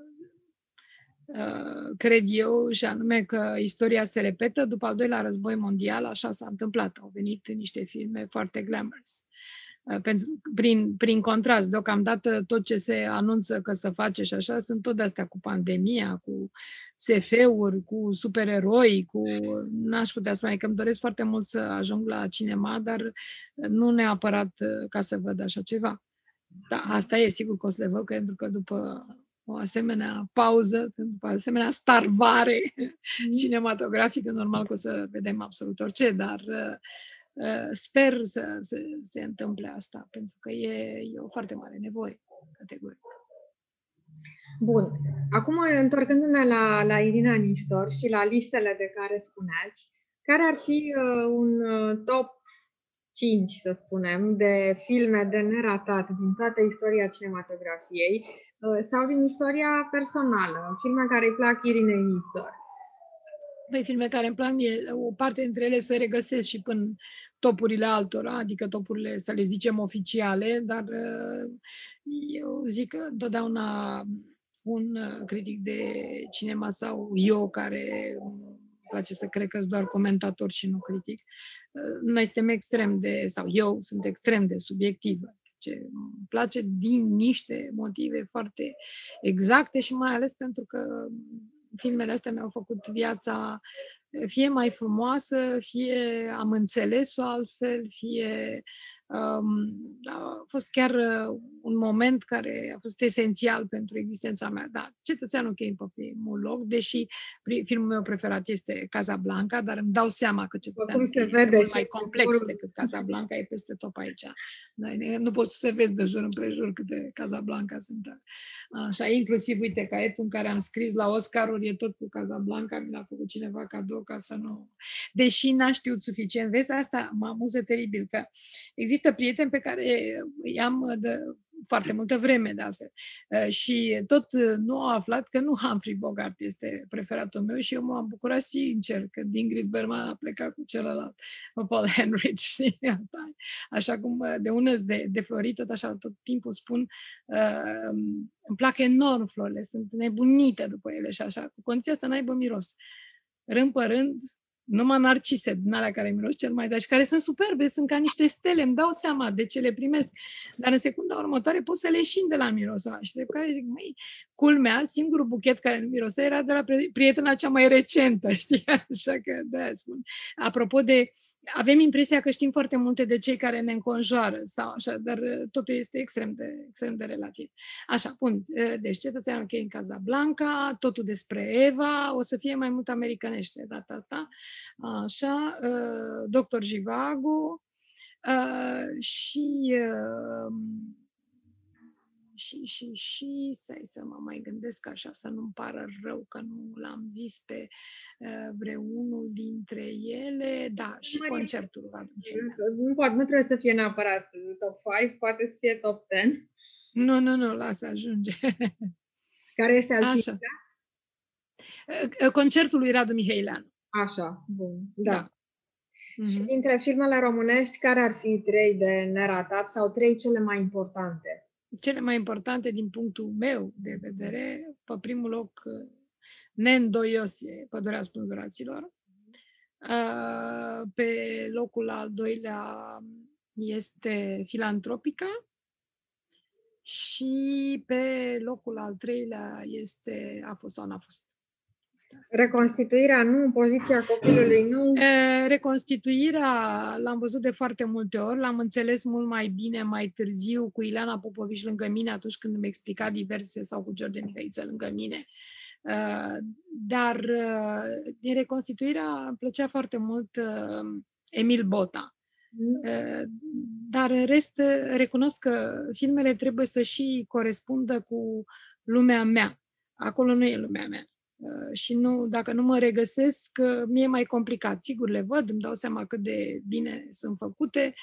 Speaker 2: cred eu, și anume că istoria se repetă. După al doilea război mondial, așa s-a întâmplat. Au venit niște filme foarte glamorous. Uh, pentru, prin, prin contrast, deocamdată tot ce se anunță că se face și așa sunt tot astea cu pandemia, cu SF-uri, cu supereroi, cu... N-aș putea spune că îmi doresc foarte mult să ajung la cinema, dar nu neapărat uh, ca să văd așa ceva. Da, asta e sigur că o să le văd, pentru că după o asemenea pauză, după asemenea starvare mm. cinematografică, normal că o să vedem absolut orice, dar uh, uh, sper să, să se întâmple asta, pentru că e, e o foarte mare nevoie, categoric.
Speaker 1: Bun. Acum, întorcându-ne la, la Irina Nistor și la listele de care spuneați, care ar fi uh, un uh, top 5, să spunem, de filme de neratat din toată istoria cinematografiei uh, sau din istoria personală, filme care îi plac Irinei Nistor?
Speaker 2: Păi filme care îmi plac mie, o parte dintre ele să regăsesc și până topurile altora, adică topurile, să le zicem, oficiale, dar uh, eu zic că întotdeauna un uh, critic de cinema sau eu care place să cred că sunt doar comentator și nu critic, uh, noi suntem extrem de, sau eu sunt extrem de subiectivă. Ce îmi place din niște motive foarte exacte și mai ales pentru că filmele astea mi-au făcut viața fie mai frumoasă, fie am înțeles-o altfel, fie a fost chiar uh, un moment care a fost esențial pentru existența mea. Da, cetățeanul cheie pe primul loc, deși filmul meu preferat este Casablanca, dar îmi dau seama că cetățeanul
Speaker 1: se vede
Speaker 2: este mai complex jurul. decât Casablanca, e peste tot aici. Da, nu poți să vezi de jur împrejur câte Casablanca sunt. Așa, inclusiv, uite, caietul în care am scris la Oscaruri e tot cu Casablanca, mi l-a făcut cineva cadou ca să nu... Deși n-a știut suficient. Vezi, asta mă amuză teribil, că există există prieteni pe care îi am uh, de foarte multă vreme, de altfel. Uh, și tot uh, nu au aflat că nu Humphrey Bogart este preferatul meu și eu m-am bucurat sincer că Ingrid Bergman a plecat cu celălalt, Paul Henrich. Așa cum de ună de, de florit, tot așa, tot timpul spun, uh, îmi plac enorm florile, sunt nebunită după ele și așa, cu condiția să n-aibă miros. Rând pe rând, numai narcise din alea care miros cel mai și care sunt superbe, sunt ca niște stele, îmi dau seama de ce le primesc. Dar în secunda următoare pot să le șin de la mirosul ăla. Și de care zic, măi, culmea, singurul buchet care nu mirosea era de la prietena cea mai recentă, știi? Așa că, de spun. Apropo de avem impresia că știm foarte multe de cei care ne înconjoară, sau așa, dar uh, totul este extrem de, extrem de relativ. Așa, bun. Uh, deci, cetățeanul cheie în Casablanca, totul despre Eva, o să fie mai mult americanește data asta. Așa, uh, Doctor Jivago și și, și, și, stai să mă mai gândesc așa, să nu-mi pară rău că nu l-am zis pe uh, vreunul dintre ele, da, și mai concertul
Speaker 1: nu, poate, nu trebuie să fie neapărat top 5, poate să fie top 10.
Speaker 2: Nu, nu, nu, lasă, ajunge.
Speaker 1: Care este al Așa.
Speaker 2: Concertul lui Radu Mihaileanu.
Speaker 1: Așa, bun, da. da. Mm-hmm. Și dintre filmele românești, care ar fi trei de neratat sau trei cele mai importante?
Speaker 2: Cele mai importante din punctul meu de vedere, pe primul loc, neîndoios e Pădurea Spânzuraților. Pe locul al doilea este Filantropica și pe locul al treilea este A fost sau n-a fost.
Speaker 1: Reconstituirea nu, poziția copilului nu.
Speaker 2: Reconstituirea l-am văzut de foarte multe ori, l-am înțeles mult mai bine mai târziu cu Ileana Popovici lângă mine atunci când îmi explica diverse sau cu George Mihaiță lângă mine. Dar din reconstituirea îmi plăcea foarte mult Emil Bota. Mm. Dar în rest recunosc că filmele trebuie să și corespundă cu lumea mea. Acolo nu e lumea mea. Uh, și nu, dacă nu mă regăsesc, uh, mi-e mai complicat. Sigur, le văd, îmi dau seama cât de bine sunt făcute,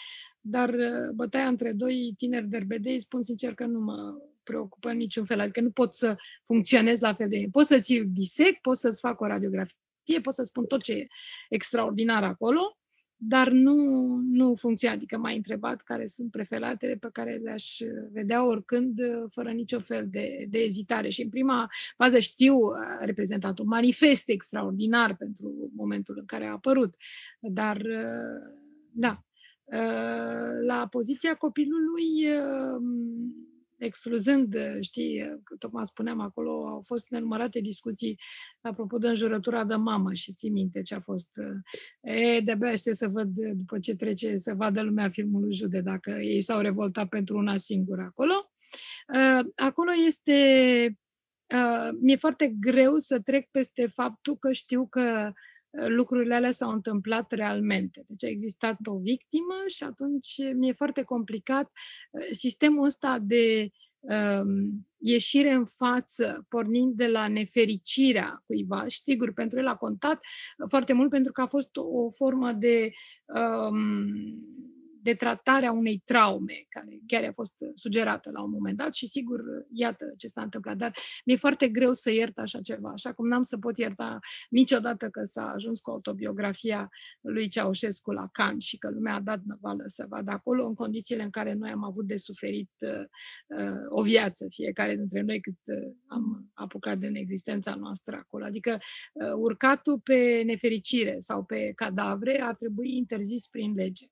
Speaker 2: dar uh, bătaia între doi tineri derbedei, spun sincer că nu mă preocupă în niciun fel, adică nu pot să funcționez la fel de bine. Pot să ți-l disec, pot să-ți fac o radiografie, pot să spun tot ce e extraordinar acolo, dar nu, nu funcționează. Adică m-ai întrebat care sunt preferatele pe care le-aș vedea oricând, fără nicio fel de, de ezitare. Și în prima fază știu, a reprezentat un manifest extraordinar pentru momentul în care a apărut. Dar, da, la poziția copilului excluzând, știi, tocmai spuneam acolo, au fost nenumărate discuții apropo de înjurătura de mamă și ții minte ce a fost. E, de-abia aștept să văd, după ce trece, să vadă lumea filmul lui Jude, dacă ei s-au revoltat pentru una singură acolo. Acolo este mi-e foarte greu să trec peste faptul că știu că lucrurile alea s-au întâmplat realmente. Deci a existat o victimă și atunci mi-e foarte complicat sistemul ăsta de um, ieșire în față, pornind de la nefericirea cuiva. Și sigur, pentru el a contat foarte mult pentru că a fost o formă de um, de tratare a unei traume, care chiar a fost sugerată la un moment dat și sigur, iată ce s-a întâmplat. Dar mi-e foarte greu să iert așa ceva, așa cum n-am să pot ierta niciodată că s-a ajuns cu autobiografia lui Ceaușescu la Cannes și că lumea a dat năvală să vadă acolo, în condițiile în care noi am avut de suferit uh, uh o viață, fiecare dintre noi cât uh, am apucat din existența noastră acolo. Adică uh, urcatul pe nefericire sau pe cadavre ar trebui interzis prin lege.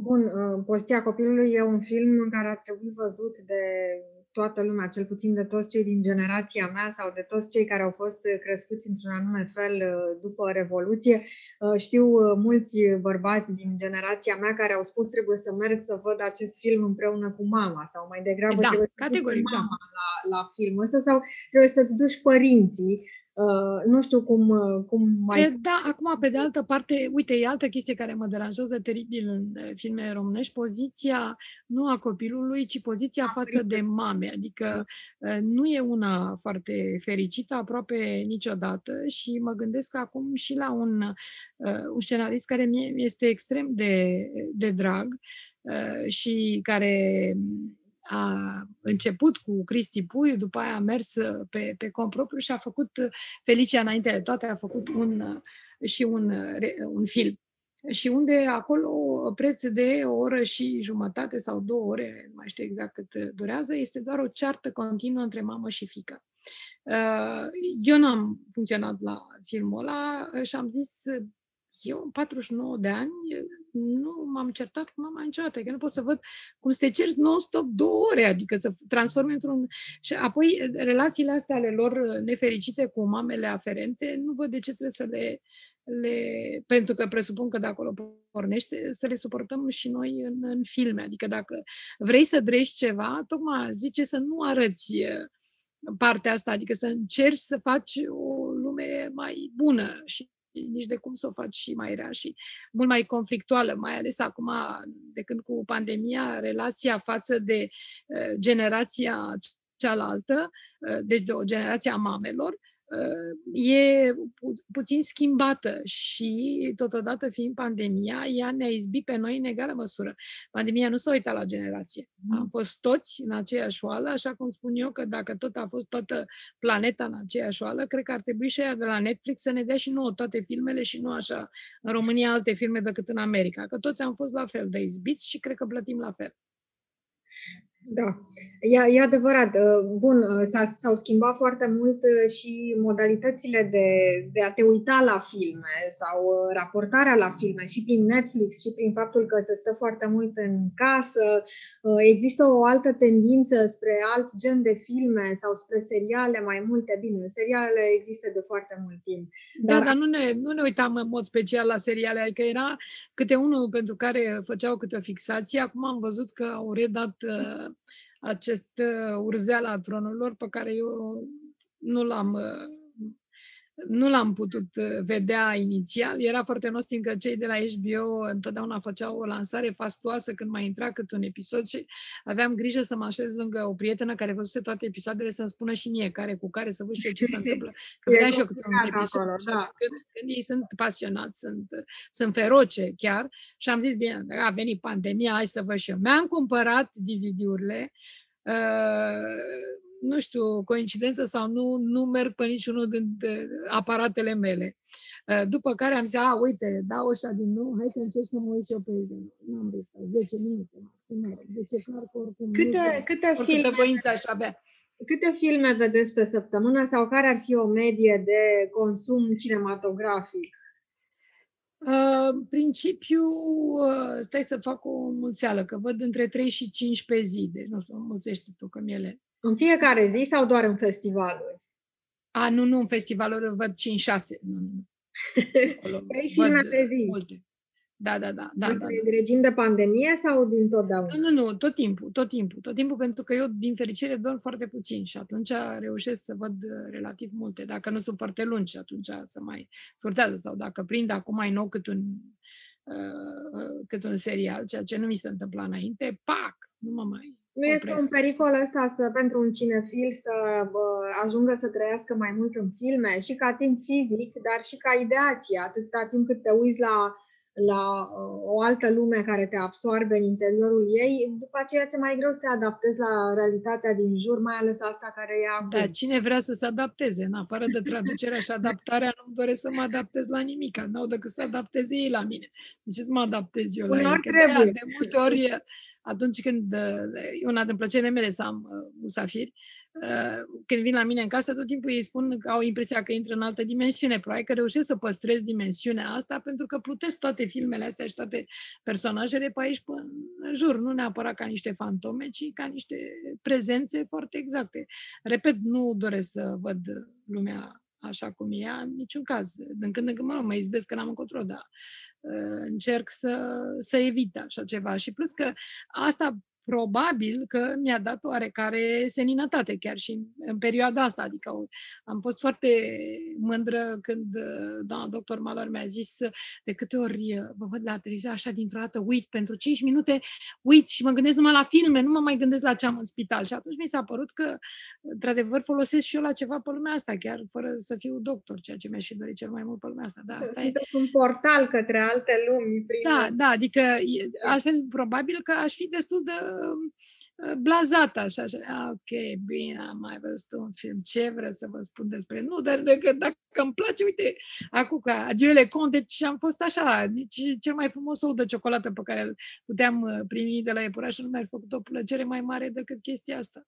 Speaker 1: Bun, uh, Postia copilului e un film care ar trebui văzut de toată lumea, cel puțin de toți cei din generația mea sau de toți cei care au fost crescuți într-un anume fel uh, după Revoluție. Uh, știu mulți bărbați din generația mea care au spus trebuie să merg să văd acest film împreună cu mama sau mai degrabă
Speaker 2: da,
Speaker 1: trebuie
Speaker 2: categoric,
Speaker 1: să mama da. la, la filmul ăsta sau trebuie să-ți duci părinții Uh, nu știu cum, uh, cum mai...
Speaker 2: E, da, acum, pe de altă parte, uite, e altă chestie care mă deranjează teribil în uh, filme românești, poziția nu a copilului, ci poziția a, față de mame. Adică uh, nu e una foarte fericită aproape niciodată și mă gândesc acum și la un, uh, un scenarist care mie este extrem de, de drag uh, și care a început cu Cristi Puiu, după aia a mers uh, pe, pe cont propriu și a făcut, uh, Felicia înainte de toate, a făcut un, uh, și un, un film. Și unde acolo preț de o oră și jumătate sau două ore, nu mai știu exact cât durează, este doar o ceartă continuă între mamă și fică. Eu n-am funcționat la filmul ăla și am zis, eu, în 49 de ani, nu m-am certat cu mama niciodată, că nu pot să văd cum să te cerți non-stop două ore, adică să transforme într-un... Și apoi relațiile astea ale lor nefericite cu mamele aferente, nu văd de ce trebuie să le, le... pentru că presupun că de acolo pornește, să le suportăm și noi în, în filme. Adică dacă vrei să drești ceva, tocmai zice să nu arăți partea asta, adică să încerci să faci o lume mai bună și nici de cum să o faci și mai rea și mult mai conflictuală, mai ales acum, de când cu pandemia, relația față de uh, generația cealaltă, uh, deci de o generație a mamelor, e pu- puțin schimbată și, totodată fiind pandemia, ea ne-a izbit pe noi în egală măsură. Pandemia nu s-a uitat la generație. Mm. Am fost toți în aceeași oală, așa cum spun eu că dacă tot a fost toată planeta în aceeași oală, cred că ar trebui și ea de la Netflix să ne dea și nouă toate filmele și nu așa în România alte filme decât în America, că toți am fost la fel de izbiți și cred că plătim la fel.
Speaker 1: Da, e, e adevărat. Uh, bun, uh, s-au schimbat foarte mult uh, și modalitățile de, de a te uita la filme sau raportarea la filme și prin Netflix și prin faptul că se stă foarte mult în casă. Există o altă tendință spre alt gen de filme sau spre seriale mai multe. Bine, seriale există de foarte mult timp.
Speaker 2: Da, dar, da, dar nu, ne, nu ne uitam în mod special la seriale, adică era câte unul pentru care făceau câte o fixație. Acum am văzut că au redat acest uh, urzeal al tronurilor pe care eu nu l-am uh, nu l-am putut uh, vedea inițial. Era foarte nostim că cei de la HBO întotdeauna făceau o lansare fastoasă când mai intra cât un episod și aveam grijă să mă așez lângă o prietenă care văzuse toate episoadele să-mi spună și mie care cu care să văd și eu ce se întâmplă. Că vedeam și eu câte un episod. Acolo, da. când, când ei sunt pasionați, sunt, sunt feroce chiar și am zis, bine, a venit pandemia, hai să văd și eu. Mi-am cumpărat DVD-urile uh, nu știu, coincidență sau nu, nu merg pe niciunul din aparatele mele. Uh, după care am zis, a, uite, dau ăștia din nou, hai că încerc să mă uit și eu pe ei. Nu am restat, 10 minute maxim. Deci e clar că oricum
Speaker 1: câte, nu câte filme,
Speaker 2: voință aș avea.
Speaker 1: Câte filme vedeți pe săptămână sau care ar fi o medie de consum cinematografic?
Speaker 2: Uh, în principiu, uh, stai să fac o mulțeală, că văd între 3 și 5 pe zi, deci nu știu, mulțește tu că ele
Speaker 1: în fiecare zi sau doar în festivaluri?
Speaker 2: A, nu, nu, în festivaluri văd 5-6. Nu, nu.
Speaker 1: Păi filme pe zi.
Speaker 2: Multe. Da, da, da. da, Asta
Speaker 1: da, e da. regim de pandemie sau din totdeauna?
Speaker 2: Nu, nu, nu, tot timpul, tot timpul, tot timpul, pentru că eu, din fericire, dorm foarte puțin și atunci reușesc să văd uh, relativ multe. Dacă nu sunt foarte lungi, atunci să mai sortează sau dacă prind acum mai nou cât un, uh, uh, cât un serial, ceea ce nu mi se întâmpla înainte, pac, nu mă mai
Speaker 1: Nu este un pericol ăsta să, pentru un cinefil să bă, ajungă să trăiască mai mult în filme și ca timp fizic, dar și ca ideație, atâta timp cât te uiți la la uh, o altă lume care te absorbe în interiorul ei, după aceea ți mai greu să te adaptezi la realitatea din jur, mai ales asta care e acum.
Speaker 2: Da, cine vrea să se adapteze, în afară de traducerea și adaptarea, nu-mi doresc să mă adaptez la nimic, n-au decât să adapteze ei la mine. De ce să mă adaptez eu la ei?
Speaker 1: trebuie. De,
Speaker 2: de multe ori, atunci când e una din plăcerile mele să am uh, musafiri, Uh, când vin la mine în casă, tot timpul ei spun că au impresia că intră în altă dimensiune. Probabil că reușesc să păstrez dimensiunea asta pentru că plutesc toate filmele astea și toate personajele pe aici, pe în jur. Nu neapărat ca niște fantome, ci ca niște prezențe foarte exacte. Repet, nu doresc să văd lumea așa cum e în niciun caz. Din când în când, mă, mă izbesc că n-am încotro, dar uh, încerc să, să evit așa ceva. Și plus că asta probabil că mi-a dat oarecare seninătate chiar și în, în perioada asta. Adică am fost foarte mândră când uh, doamna doctor Malor mi-a zis de câte ori uh, vă văd la televizor așa dintr-o dată, uit pentru 5 minute, uit și mă gândesc numai la filme, nu mă mai gândesc la ce am în spital. Și atunci mi s-a părut că, într-adevăr, folosesc și eu la ceva pe lumea asta, chiar fără să fiu doctor, ceea ce mi-aș fi dorit cel mai mult pe lumea asta. Da, asta
Speaker 1: e un portal către alte lumi. Prin...
Speaker 2: Da, da, adică altfel probabil că aș fi destul de Uh, blazată așa, așa. Ah, ok, bine, am mai văzut un film, ce vreau să vă spun despre Nu, dar dacă, dacă îmi place, uite, acum ca Agiole Conte, deci am fost așa, nici cel mai frumos ou de ciocolată pe care îl puteam uh, primi de la Epuraș nu mi-ar făcut o plăcere mai mare decât chestia asta.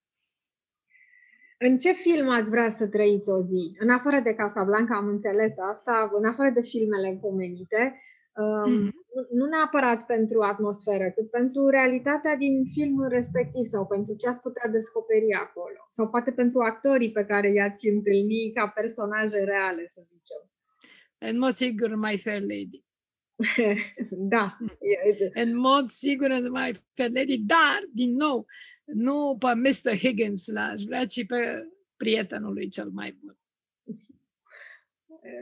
Speaker 1: În ce film ați vrea să trăiți o zi? În afară de Casablanca, am înțeles asta, în afară de filmele pomenite, mm-hmm. nu neapărat pentru atmosferă, cât pentru realitatea din filmul respectiv sau pentru ce ați putea descoperi acolo. Sau poate pentru actorii pe care i-ați întâlni ca personaje reale, să zicem.
Speaker 2: În mod sigur, My Fair Lady.
Speaker 1: da.
Speaker 2: În mod sigur, în My Fair Lady, dar, din nou, nu pe Mr. Higgins l-aș vrea, ci pe prietenul lui cel mai bun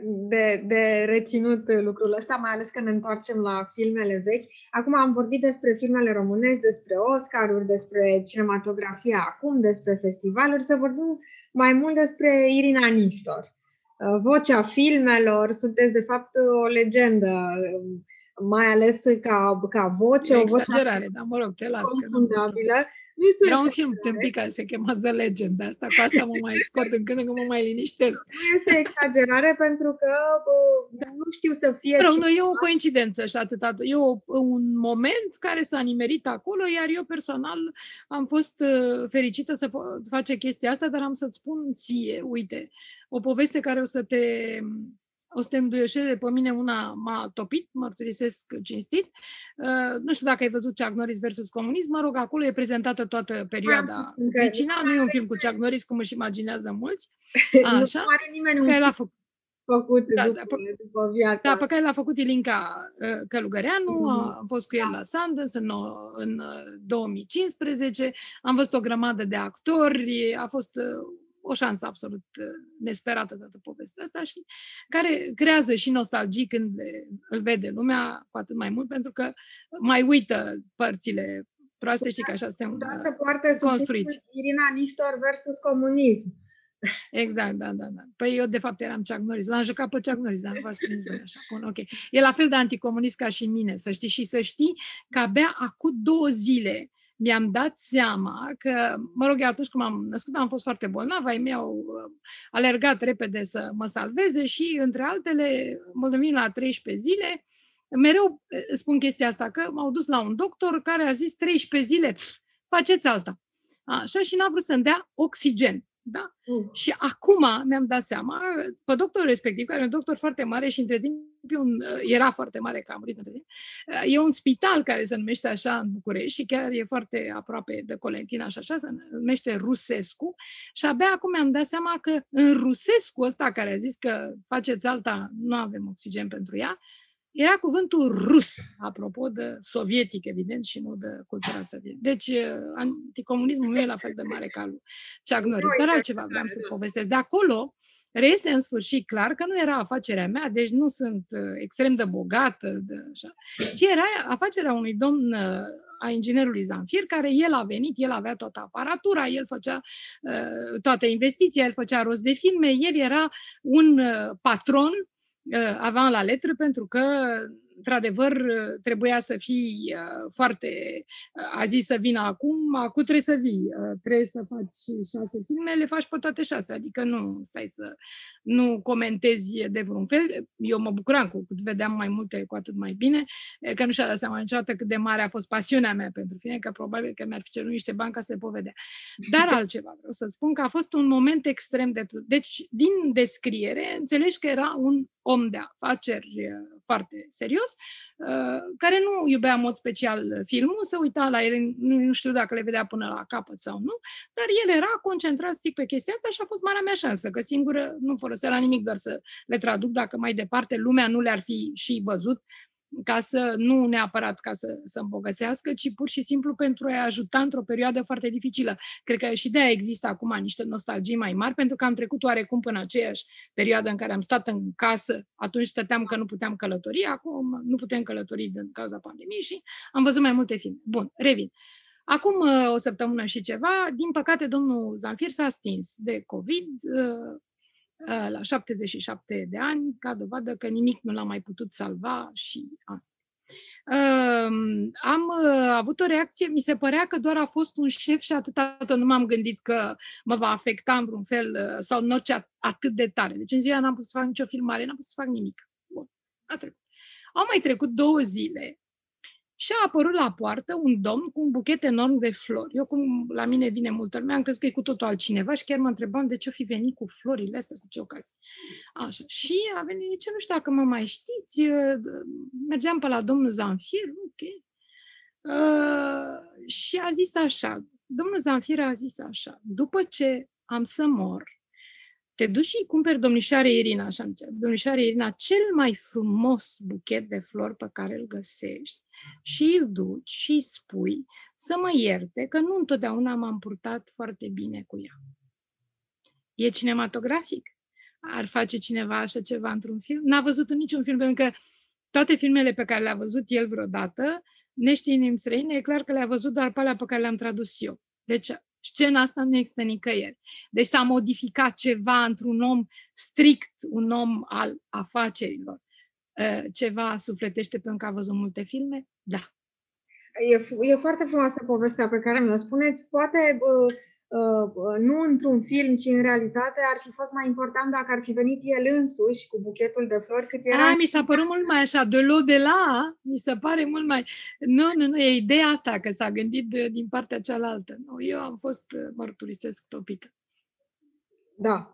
Speaker 1: de, de reținut lucrul ăsta, mai ales când ne întoarcem la filmele vechi. Acum am vorbit despre filmele românești, despre Oscaruri, despre cinematografia acum, despre festivaluri, să vorbim mai mult despre Irina Nistor. Uh, vocea filmelor, sunteți de fapt o legendă, um, mai ales ca, ca voce.
Speaker 2: E exagerare, dar mă rog, te las.
Speaker 1: Confundabilă.
Speaker 2: Nu este Era un film tâmpit care se chema The Legend. Asta cu asta mă mai scot în când, mă mai liniștesc.
Speaker 1: Nu este exagerare pentru că bă, nu știu să fie...
Speaker 2: Rău, nu, e o coincidență și atât. E o, un moment care s-a nimerit acolo, iar eu personal am fost uh, fericită să face chestia asta, dar am să-ți spun ție, uite, o poveste care o să te o să te înduioșeze pe mine, una m-a topit, mărturisesc cinstit. Uh, nu știu dacă ai văzut Chuck Norris versus comunism, mă rog, acolo e prezentată toată perioada vecina, nu e un film cu Chuck Norris, cum își imaginează mulți.
Speaker 1: Așa, nu are nimeni un l-a făcut făcut da, după, da, după viața.
Speaker 2: Da, pe care l-a făcut Ilinca uh, Călugăreanu, mm-hmm. am fost cu el da. la Sundance în, în 2015, uh, am văzut o grămadă de actori, a fost o șansă absolut uh, nesperată toată povestea asta și care creează și nostalgii când îl vede lumea, cu atât mai mult, pentru că mai uită părțile proaste, și că așa suntem
Speaker 1: da, se poartă construiți. Irina Nistor versus comunism.
Speaker 2: Exact, da, da, da. Păi eu, de fapt, eram Chuck Norris. L-am jucat pe Chuck Norris, dar nu v-ați prins voi așa. Bun, ok. E la fel de anticomunist ca și mine, să știi. Și să știi că abia acum două zile mi-am dat seama că, mă rog, eu atunci când m-am născut am fost foarte bolnavă, ai mei au uh, alergat repede să mă salveze și, între altele, Moldovenii la 13 zile, mereu uh, spun chestia asta, că m-au dus la un doctor care a zis 13 zile, pf, faceți alta. Așa și n-a vrut să-mi dea oxigen. Da? Mm. Și acum mi-am dat seama, pe doctorul respectiv, care e un doctor foarte mare și între timp un, era foarte mare, că a murit între timp, e un spital care se numește așa în București și chiar e foarte aproape de Colentina și așa, se numește Rusescu și abia acum mi-am dat seama că în Rusescu ăsta care a zis că faceți alta, nu avem oxigen pentru ea, era cuvântul rus, apropo de sovietic, evident, și nu de cultura sovietică. Deci, uh, anticomunismul nu e la fel de mare ca lui Chuck Norris. Dar altceva vreau să-ți povestesc. De acolo reiese în sfârșit clar că nu era afacerea mea, deci nu sunt uh, extrem de bogată, de așa, ci era afacerea unui domn uh, a inginerului Zanfir, care el a venit, el avea toată aparatura, el făcea uh, toată investiția, el făcea rost de filme, el era un uh, patron uh, avea la letră pentru că într-adevăr, trebuia să fii uh, foarte... Uh, a zis să vină acum, acum trebuie să vii. Uh, trebuie să faci șase filme, le faci pe toate șase. Adică nu stai să nu comentezi de vreun fel. Eu mă bucuram cu cât vedeam mai multe, cu atât mai bine, că nu și-a dat seama niciodată cât de mare a fost pasiunea mea pentru filme, că probabil că mi-ar fi cerut niște bani ca să le pot vedea. Dar altceva vreau să spun că a fost un moment extrem de... Deci, din descriere, înțelegi că era un om de afaceri foarte serios, uh, care nu iubea în mod special filmul, se uita la el, nu știu dacă le vedea până la capăt sau nu, dar el era concentrat strict pe chestia asta și a fost marea mea șansă, că singură nu folosea la nimic, doar să le traduc, dacă mai departe lumea nu le-ar fi și văzut, ca să nu neapărat ca să, să îmbogățească, ci pur și simplu pentru a-i ajuta într-o perioadă foarte dificilă. Cred că și de aia există acum niște nostalgii mai mari, pentru că am trecut oarecum până aceeași perioadă în care am stat în casă, atunci stăteam că nu puteam călători, acum nu putem călători din cauza pandemiei și am văzut mai multe filme. Bun, revin. Acum o săptămână și ceva, din păcate, domnul Zanfir s-a stins de COVID, la 77 de ani, ca dovadă că nimic nu l-a mai putut salva și asta. Am avut o reacție, mi se părea că doar a fost un șef și atâta nu m-am gândit că mă va afecta în vreun fel sau în orice atât de tare. Deci în ziua n-am putut să fac nicio filmare, n-am putut să fac nimic. Bun, a trecut. Au mai trecut două zile și a apărut la poartă un domn cu un buchet enorm de flori. Eu, cum la mine vine multă lume, am crezut că e cu totul altcineva și chiar mă întrebam de ce o fi venit cu florile astea, cu ce ocazie. Așa. Și a venit, ce nu știu dacă mă mai știți, mergeam pe la domnul Zanfir, ok. Uh, și a zis așa, domnul Zanfir a zis așa, după ce am să mor, te duci și cumperi domnișoare Irina, așa îmi domnișoare Irina, cel mai frumos buchet de flori pe care îl găsești și îl duci și îi spui să mă ierte că nu întotdeauna m-am purtat foarte bine cu ea. E cinematografic? Ar face cineva așa ceva într-un film? N-a văzut în niciun film, pentru că toate filmele pe care le-a văzut el vreodată, neștiind străine, e clar că le-a văzut doar pe alea pe care le-am tradus eu. Deci scena asta nu există nicăieri. Deci s-a modificat ceva într-un om strict, un om al afacerilor. Ă, ceva sufletește pentru că a văzut multe filme? Da.
Speaker 1: E, e foarte frumoasă povestea pe care mi-o spuneți. Poate uh, uh, nu într-un film, ci în realitate ar fi fost mai important dacă ar fi venit el însuși cu buchetul de flori cât era...
Speaker 2: A, mi s-a părut mult mai așa, de lo de la, mi se pare mult mai... Nu, nu, nu, e ideea asta, că s-a gândit de, din partea cealaltă. Nu, eu am fost, mărturisesc, topită.
Speaker 1: Da.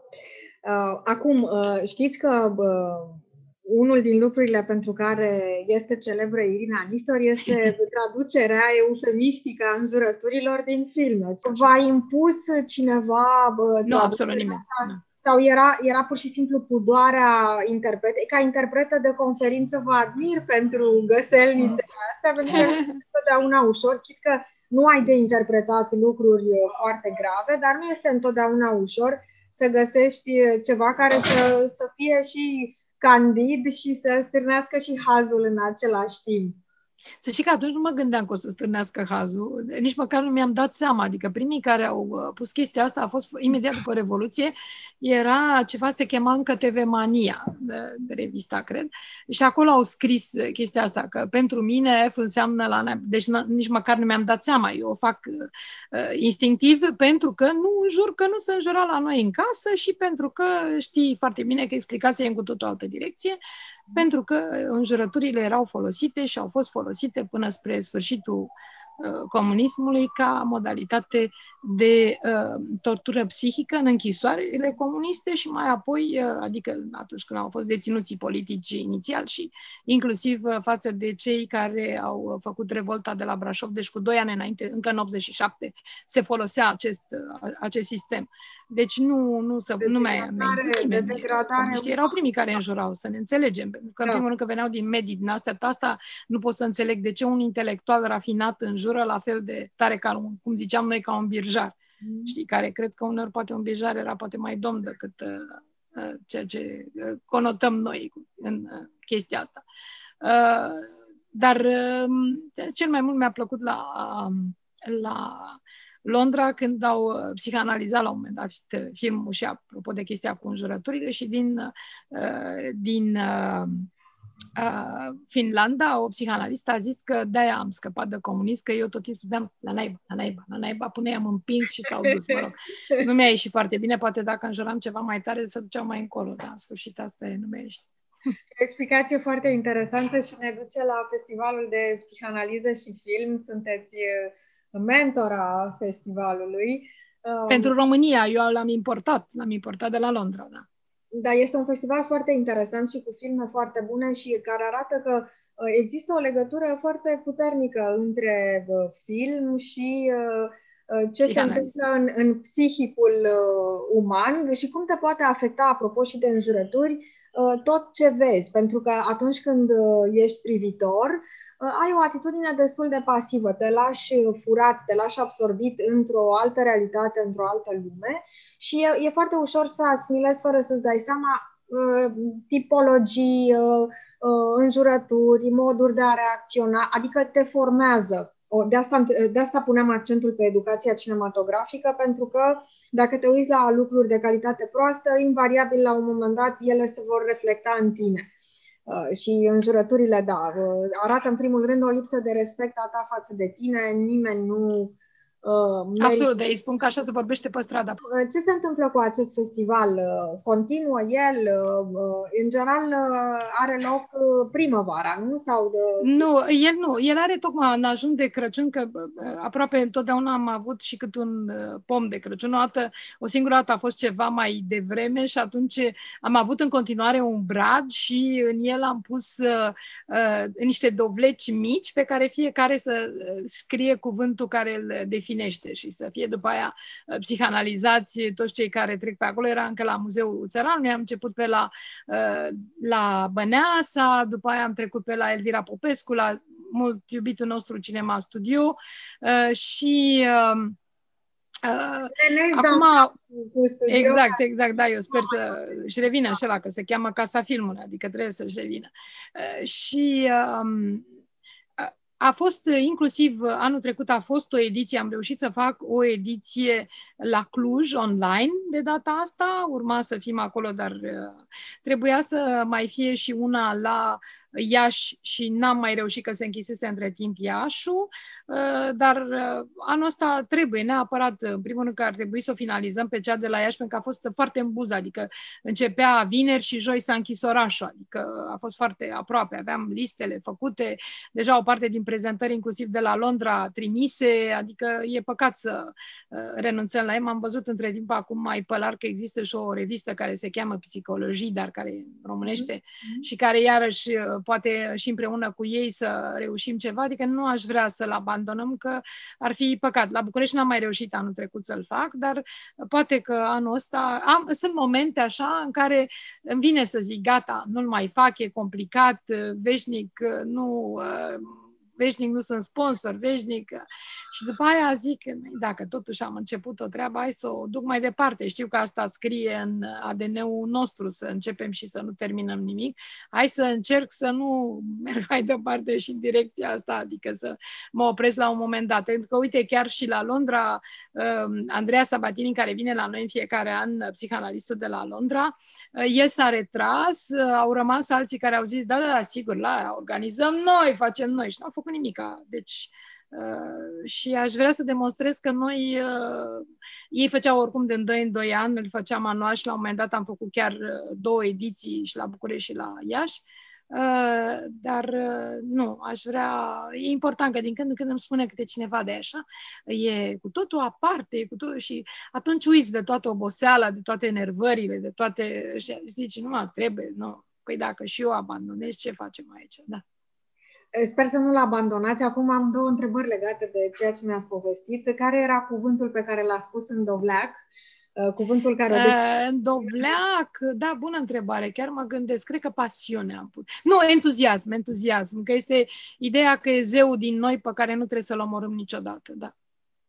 Speaker 1: Uh, acum, uh, știți că uh, unul din lucrurile pentru care este celebră Irina Nistor este traducerea eufemistică a înjurăturilor din filme. V-a impus cineva...
Speaker 2: Nu, absolut nimeni.
Speaker 1: Sau era, era pur și simplu pudoarea interpretei? Ca interpretă de conferință vă admir pentru găselnițele astea, pentru că nu întotdeauna ușor, chit că nu ai de interpretat lucruri foarte grave, dar nu este întotdeauna ușor să găsești ceva care să, să fie și candid și să stârnească și hazul în același timp.
Speaker 2: Să știi că atunci nu mă gândeam că o să stârnească hazul, nici măcar nu mi-am dat seama. Adică primii care au uh, pus chestia asta a fost imediat după Revoluție, era ceva, se chema încă TV Mania, de, de revista, cred, și acolo au scris chestia asta, că pentru mine F înseamnă la Deci nici măcar nu mi-am dat seama, eu o fac uh, instinctiv pentru că nu jur că nu se înjura la noi în casă și pentru că știi foarte bine că explicația e în cu tot o altă direcție pentru că înjurăturile erau folosite și au fost folosite până spre sfârșitul uh, comunismului ca modalitate de uh, tortură psihică în închisoarele comuniste și mai apoi, uh, adică atunci când au fost deținuții politici inițial și inclusiv uh, față de cei care au făcut revolta de la Brașov, deci cu doi ani înainte, încă în 87, se folosea acest, uh, acest sistem. Deci nu, nu, să, de nu mai am de degradare. Erau primii care înjurau, să ne înțelegem. Pentru că, în da. primul rând, că veneau din medii din astea, asta nu pot să înțeleg de ce un intelectual rafinat înjură la fel de tare ca, un, cum ziceam noi, ca un birjar. Mm. Știi, care cred că uneori poate un birjar era poate mai domn decât uh, uh, ceea ce uh, conotăm noi în uh, chestia asta. Uh, dar um, cel mai mult mi-a plăcut la, la Londra când au uh, psihanalizat la un moment dat filmul și apropo de chestia cu înjurăturile și din, uh, din Finlanda, o psihanalistă a zis că de-aia am scăpat de comunist, că eu tot timpul spuneam la naiba, la naiba, la naiba, până i-am împins și s-au dus, mă rog. Nu mi-a ieșit foarte bine, poate dacă înjuram ceva mai tare, să duceau mai încolo, dar în sfârșit asta e, nu mi-a ieșit.
Speaker 1: O explicație foarte interesantă și ne duce la Festivalul de Psihanaliză și Film. Sunteți mentora festivalului.
Speaker 2: Pentru România, eu l-am importat, l-am importat de la Londra, da.
Speaker 1: Da, este un festival foarte interesant și cu filme foarte bune și care arată că uh, există o legătură foarte puternică între uh, film și uh, ce se întâmplă în, în psihicul uman și cum te poate afecta, apropo și de înjurături, tot ce vezi. Pentru că atunci când ești privitor, ai o atitudine destul de pasivă, te lași furat, te lași absorbit într-o altă realitate, într-o altă lume și e, e foarte ușor să asimilezi fără să-ți dai seama uh, tipologii, uh, uh, înjurături, moduri de a reacționa, adică te formează. De asta, de asta puneam accentul pe educația cinematografică, pentru că dacă te uiți la lucruri de calitate proastă, invariabil la un moment dat ele se vor reflecta în tine. Și înjurăturile, da, arată în primul rând o lipsă de respect a ta față de tine, nimeni nu
Speaker 2: Uh, Absolut, de îi spun că așa se vorbește pe stradă.
Speaker 1: Uh, ce se întâmplă cu acest festival? Uh, continuă el? În general are loc primăvara, nu? Sau de...
Speaker 2: Nu, el nu. El are tocmai în ajun de Crăciun, că aproape întotdeauna am avut și cât un pom de Crăciun. O, dată, o singură dată a fost ceva mai devreme și atunci am avut în continuare un brad și în el am pus uh, niște dovleci mici pe care fiecare să scrie cuvântul care îl definește definește și să fie după aia uh, psihanalizați toți cei care trec pe acolo. Era încă la Muzeul Țăranului, am început pe la, uh, la Băneasa, după aia am trecut pe la Elvira Popescu, la mult iubitul nostru Cinema Studio uh, și
Speaker 1: Uh, acum,
Speaker 2: exact, exact, da, eu sper să-și revină așa, că se cheamă Casa Filmului, adică trebuie să-și revină. Uh, și um, a fost uh, inclusiv uh, anul trecut a fost o ediție, am reușit să fac o ediție la Cluj online de data asta, urma să fim acolo, dar uh, trebuia să mai fie și una la Iași și n-am mai reușit că se închisese între timp Iașul, uh, dar uh, anul ăsta trebuie neapărat, în primul rând că ar trebui să o finalizăm pe cea de la Iași, pentru că a fost foarte în buză, adică începea vineri și joi s-a închis orașul, adică a fost foarte aproape, aveam listele făcute, deja o parte din prezentări, inclusiv de la Londra, trimise, adică e păcat să uh, renunțăm la ei. Am văzut între timp acum mai pălar că există și o revistă care se cheamă Psicologii, dar care românește mm-hmm. și care iarăși poate și împreună cu ei să reușim ceva, adică nu aș vrea să-l abandonăm, că ar fi păcat. La București n-am mai reușit anul trecut să-l fac, dar poate că anul ăsta am, sunt momente așa în care îmi vine să zic gata, nu-l mai fac, e complicat, veșnic, nu veșnic nu sunt sponsor, veșnic. Și după aia zic, dacă totuși am început o treabă, hai să o duc mai departe. Știu că asta scrie în ADN-ul nostru, să începem și să nu terminăm nimic. Hai să încerc să nu merg mai departe și în direcția asta, adică să mă opresc la un moment dat. Pentru că, uite, chiar și la Londra, um, Andreea Sabatini, care vine la noi în fiecare an, psihanalistul de la Londra, uh, el s-a retras, uh, au rămas alții care au zis, da, da, da, sigur, la organizăm noi, facem noi și n-au făcut făcut nimica. Deci, Uh, și aș vrea să demonstrez că noi, uh, ei făceau oricum de 2 în 2 ani, îl făceam anual și la un moment dat am făcut chiar uh, două ediții și la București și la Iași, uh, dar uh, nu, aș vrea, e important că din când în când îmi spune câte cineva de așa, e cu totul aparte, e cu totul, și atunci uiți de toată oboseala, de toate enervările, de toate, și zici, nu, mă, trebuie, nu, păi dacă și eu abandonez, ce facem aici, da.
Speaker 1: Sper să nu-l abandonați. Acum am două întrebări legate de ceea ce mi-ați povestit. Care era cuvântul pe care l-a spus în dovleac? Uh, cuvântul care...
Speaker 2: Uh, în dovleac, da, bună întrebare. Chiar mă gândesc, cred că pasiune am pus. Nu, entuziasm, entuziasm, că este ideea că e zeu din noi pe care nu trebuie să-l omorâm niciodată, da.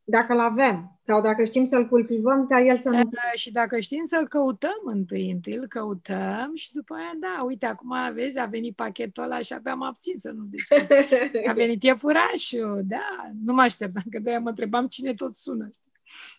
Speaker 1: Dacă-l avem sau dacă știm să-l cultivăm, ca el să nu...
Speaker 2: Și dacă știm să-l căutăm întâi, întâi îl căutăm și după aia, da, uite, acum vezi, a venit pachetul ăla și abia am abțin să nu discut. A venit iepurașul, da, nu mă așteptam, că de mă întrebam cine tot sună. Știi?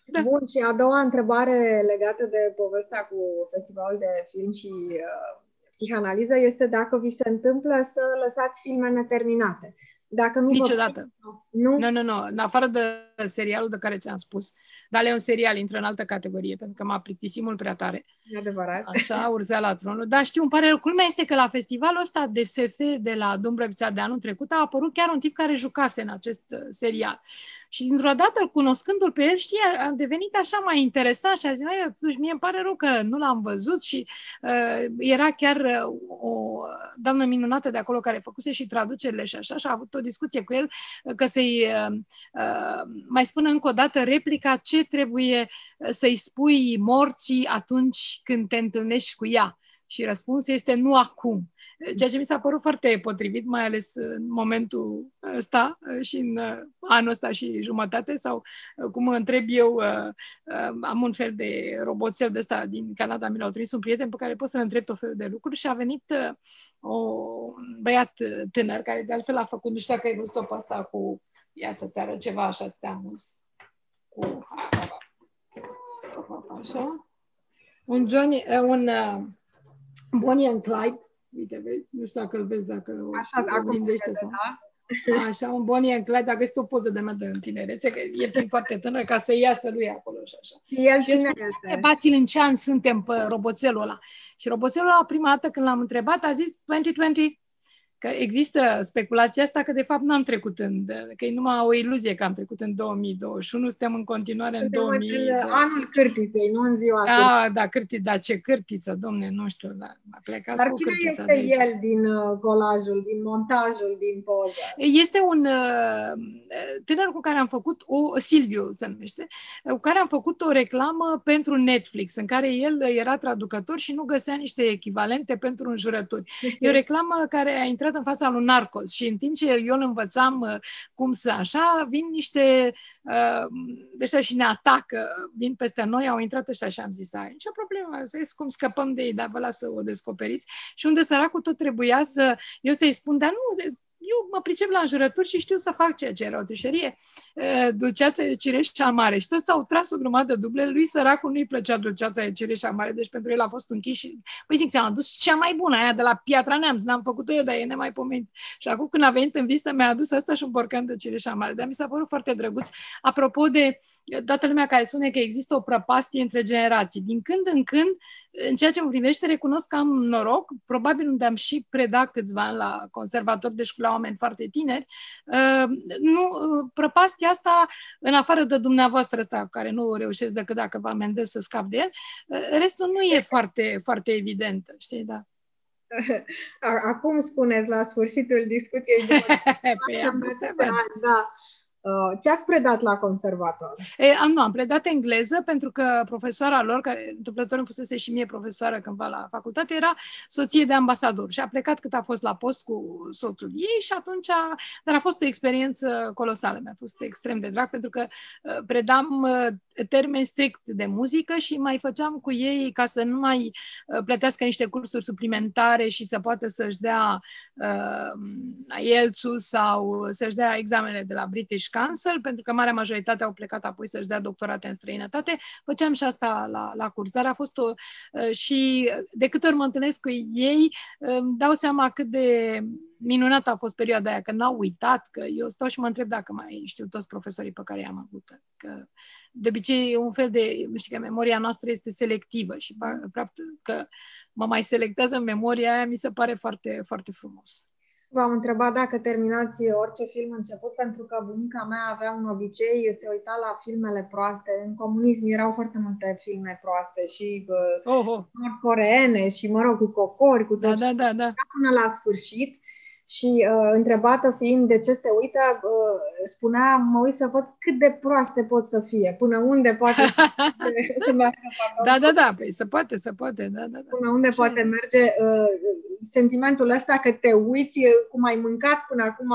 Speaker 1: Da. Bun, și a doua întrebare legată de povestea cu festivalul de film și uh, psihanaliză este dacă vi se întâmplă să lăsați filme neterminate. Dacă nu
Speaker 2: Niciodată. Vă... Nu? Nu, nu, nu. În afară de serialul de care ți-am spus. Dar e un serial, intră în altă categorie, pentru că m-a plictisit mult prea tare.
Speaker 1: E adevărat.
Speaker 2: Așa, urzea la tronul. Dar știu, îmi pare rău. Culmea este că la festivalul ăsta de SF de la Dumbrăvița de anul trecut a apărut chiar un tip care jucase în acest uh, serial. Și dintr-o dată, cunoscându-l pe el, știi, a devenit așa mai interesant și a zis, totuși mie îmi pare rău că nu l-am văzut și uh, era chiar uh, o doamnă minunată de acolo care făcuse și traducerile și așa și a avut o discuție cu el uh, că să-i uh, uh, mai spună încă o dată replica ce trebuie uh, să-i spui morții atunci când te întâlnești cu ea. Și răspunsul este nu acum ceea ce mi s-a părut foarte potrivit, mai ales în momentul ăsta și în anul ăsta și jumătate, sau cum mă întreb eu, am un fel de roboțel de ăsta din Canada, mi l-au trimis un prieten pe care pot să-l întreb tot felul de lucruri și a venit o, un băiat tânăr, care de altfel a făcut, nu știu dacă ai văzut-o pe asta cu, ia să-ți arăt ceva așa, să te cu, așa, un Johnny, un uh, Bonnie and Clyde, Uite, vezi? Nu știu dacă îl vezi, dacă
Speaker 1: Așa, o acum se vede,
Speaker 2: sau... da? Așa, un Bonnie and Clyde, dacă este o poză de mea de în tinerețe, că e fiind foarte tânăr, ca să iasă lui acolo și așa.
Speaker 1: El și cine este?
Speaker 2: Bați-l în ce an suntem pe roboțelul ăla. Și roboțelul ăla, prima dată când l-am întrebat, a zis 2020 că există speculația asta că de fapt n-am trecut în, că e numai o iluzie că am trecut în 2021, suntem în continuare în 2000.
Speaker 1: anul cârtiței, nu în ziua
Speaker 2: Da, da, cârtiță, da, ce cârtiță, domne, nu știu, da, a plecat
Speaker 1: Dar cine este el din uh, colajul, din montajul, din poză?
Speaker 2: Este un uh, tânăr cu care am făcut o, Silviu se numește, cu care am făcut o reclamă pentru Netflix, în care el era traducător și nu găsea niște echivalente pentru înjurături. E o reclamă care a intrat intrat în fața lui Narcos și în timp ce eu îl învățam uh, cum să așa, vin niște uh, ăștia și ne atacă, vin peste noi, au intrat ăștia și am zis, ai nicio problemă, vezi cum scăpăm de ei, dar vă las să o descoperiți. Și unde săracul tot trebuia să, eu să-i spun, dar nu, eu mă pricep la înjurături și știu să fac ceea ce era o trișerie. Dulceața de cireș cea mare. Și toți au tras o grămadă de duble. Lui săracul nu-i plăcea dulceața de cireș cea mare, deci pentru el a fost închis și, păi zic, ți-am adus cea mai bună, aia de la Piatra Neamț, n-am făcut-o eu, dar e nemaipomenit. Și acum când a venit în vizită, mi-a adus asta și un borcan de cireș mare. Dar mi s-a părut foarte drăguț. Apropo de toată lumea care spune că există o prăpastie între generații. Din când în când în ceea ce mă privește, recunosc că am noroc, probabil unde am și predat câțiva ani la conservator, deci la oameni foarte tineri. Uh, nu, uh, prăpastia asta, în afară de dumneavoastră ăsta, care nu reușesc decât dacă vă amendez să scap de el, uh, restul nu e foarte, foarte evident, știi, da.
Speaker 1: Acum spuneți la sfârșitul discuției de
Speaker 2: păi, am
Speaker 1: da. Uh, ce ați predat la conservator?
Speaker 2: E, am, nu, am predat engleză pentru că profesoara lor, care întâmplător îmi fusese și mie profesoară cândva la facultate, era soție de ambasador și a plecat cât a fost la post cu soțul ei și atunci, a, dar a fost o experiență colosală, mi-a fost extrem de drag pentru că uh, predam uh, termeni strict de muzică și mai făceam cu ei ca să nu mai plătească niște cursuri suplimentare și să poată să-și dea uh, IELTS sau să-și dea examene de la British Council, pentru că marea majoritate au plecat apoi să-și dea doctorate în străinătate. Făceam și asta la, la curs, dar a fost o... Uh, și de câte ori mă întâlnesc cu ei, îmi dau seama cât de minunată a fost perioada aia, că n-au uitat, că eu stau și mă întreb dacă mai știu toți profesorii pe care i-am avut. Că de obicei e un fel de, nu știu că memoria noastră este selectivă și faptul că mă mai selectează în memoria aia mi se pare foarte, foarte frumos.
Speaker 1: V-am întrebat dacă terminați orice film început, pentru că bunica mea avea un obicei, se uita la filmele proaste. În comunism erau foarte multe filme proaste și
Speaker 2: oh, oh.
Speaker 1: nord-coreene și, mă rog, cu cocori, cu
Speaker 2: da, tot. Da, da, da.
Speaker 1: Până la sfârșit și uh, întrebată fiind de ce se uită, uh, spunea, mă uit să văd cât de proaste pot să fie, până unde poate să, să meargă.
Speaker 2: Da, da, da, păi se poate, se poate, da, da, da.
Speaker 1: Până unde Așa. poate merge uh, sentimentul ăsta că te uiți uh, cum ai mâncat până acum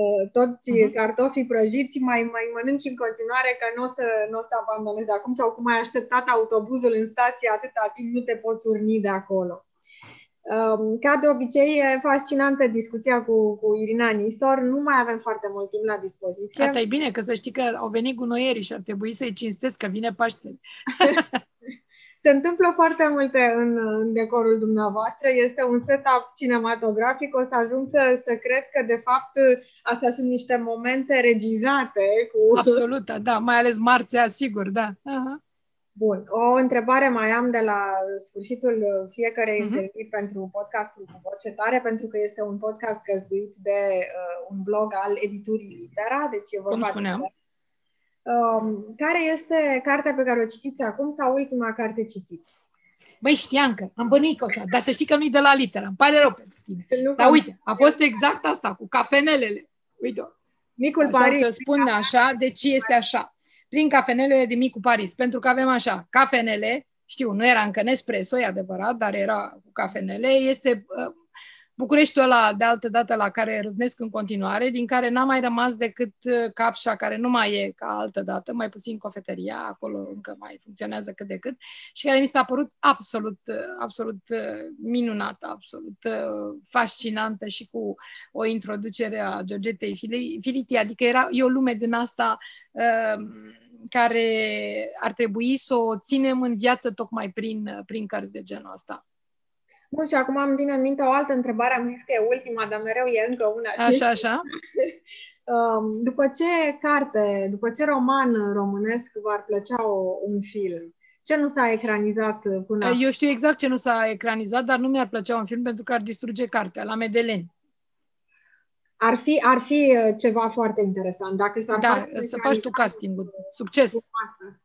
Speaker 1: uh, toți
Speaker 2: Mhm.
Speaker 1: cartofii prăjiți, mai, mai mănânci în continuare că nu o să, n-o să abandonezi acum sau cum ai așteptat autobuzul în stație atâta timp, nu te poți urni de acolo. Um, Ca de obicei, e fascinantă discuția cu, cu Irina Nistor. Nu mai avem foarte mult timp la dispoziție.
Speaker 2: Asta e bine, că să știi că au venit gunoierii și ar trebui să-i cinstesc că vine Paștele.
Speaker 1: Se întâmplă foarte multe în, în decorul dumneavoastră. Este un setup cinematografic. O să ajung să, să cred că, de fapt, astea sunt niște momente regizate cu...
Speaker 2: Absolut, da, mai ales marțea, sigur, da. Aha.
Speaker 1: Bun. O întrebare mai am de la sfârșitul fiecarei
Speaker 2: Mhm.
Speaker 1: întâlniri pentru podcastul cu voce tare, pentru că este un podcast găzduit de uh, un blog al editurii Litera, deci e vorba
Speaker 2: Cum spuneam.
Speaker 1: de... Um, care este cartea pe care o citiți acum sau ultima carte citită?
Speaker 2: Băi, știam că am bănuit că o să, dar să știi că nu-i de la literă. Îmi pare rău pentru tine.
Speaker 1: Nu
Speaker 2: Dar
Speaker 1: v-am-
Speaker 2: uite, a fost exact asta, cu cafenelele. Uite,
Speaker 1: Micul
Speaker 2: așa
Speaker 1: Paris.
Speaker 2: să spun așa, deci este așa. Prin cafenele de Micu Paris, pentru că avem așa, cafenele, știu, nu era încă Nespresso, e adevărat, dar era cu cafenele, este uh, Bucureștiul ăla de altă dată la care râvnesc în continuare, din care n-a mai rămas decât uh, capșa, care nu mai e ca altă dată, mai puțin cofetăria, acolo încă mai funcționează cât de cât, și care mi s-a părut absolut, uh, absolut uh, minunată, absolut uh, fascinantă și cu o introducere a Georgetei Fili- Filiti, adică era, e o lume din asta uh, care ar trebui să o ținem în viață tocmai prin, prin cărți de genul ăsta.
Speaker 1: Bun, și acum îmi vine în minte o altă întrebare. Am zis că e ultima, dar mereu e încă una. Și,
Speaker 2: Așa, așa.
Speaker 1: um, după ce carte, după ce roman românesc v-ar plăcea o, un film? Ce nu s-a ecranizat până acum?
Speaker 2: Eu știu exact ce nu s-a ecranizat, dar nu mi-ar plăcea un film pentru că ar distruge cartea, la Medeleni.
Speaker 1: Ar fi, ar fi uh, ceva foarte interesant. Dacă s-ar
Speaker 2: Da,
Speaker 1: face
Speaker 2: să faci tu castingul. Succes!
Speaker 1: frumoasă.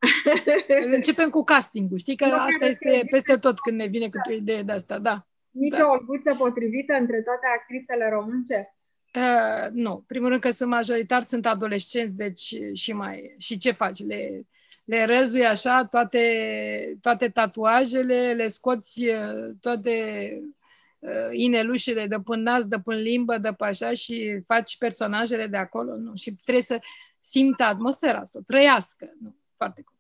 Speaker 2: Începem cu castingul. Știi că
Speaker 1: Nu
Speaker 2: asta
Speaker 1: cred
Speaker 2: este
Speaker 1: că-
Speaker 2: peste tot când ne vine câte o idee de asta, da.
Speaker 1: Nici
Speaker 2: Da.
Speaker 1: o olguță potrivită între toate actrițele românce?
Speaker 2: Uh, nu, primul rând că sunt majoritar, sunt adolescenți, deci și mai și ce faci? Le, le răzui așa toate, toate tatuajele, le scoți uh, toate uh, inelușele de până nas, de până limbă, de pe așa și faci personajele de acolo, nu? Și trebuie să simtă atmosfera, să o trăiască, nu? Foarte complicat.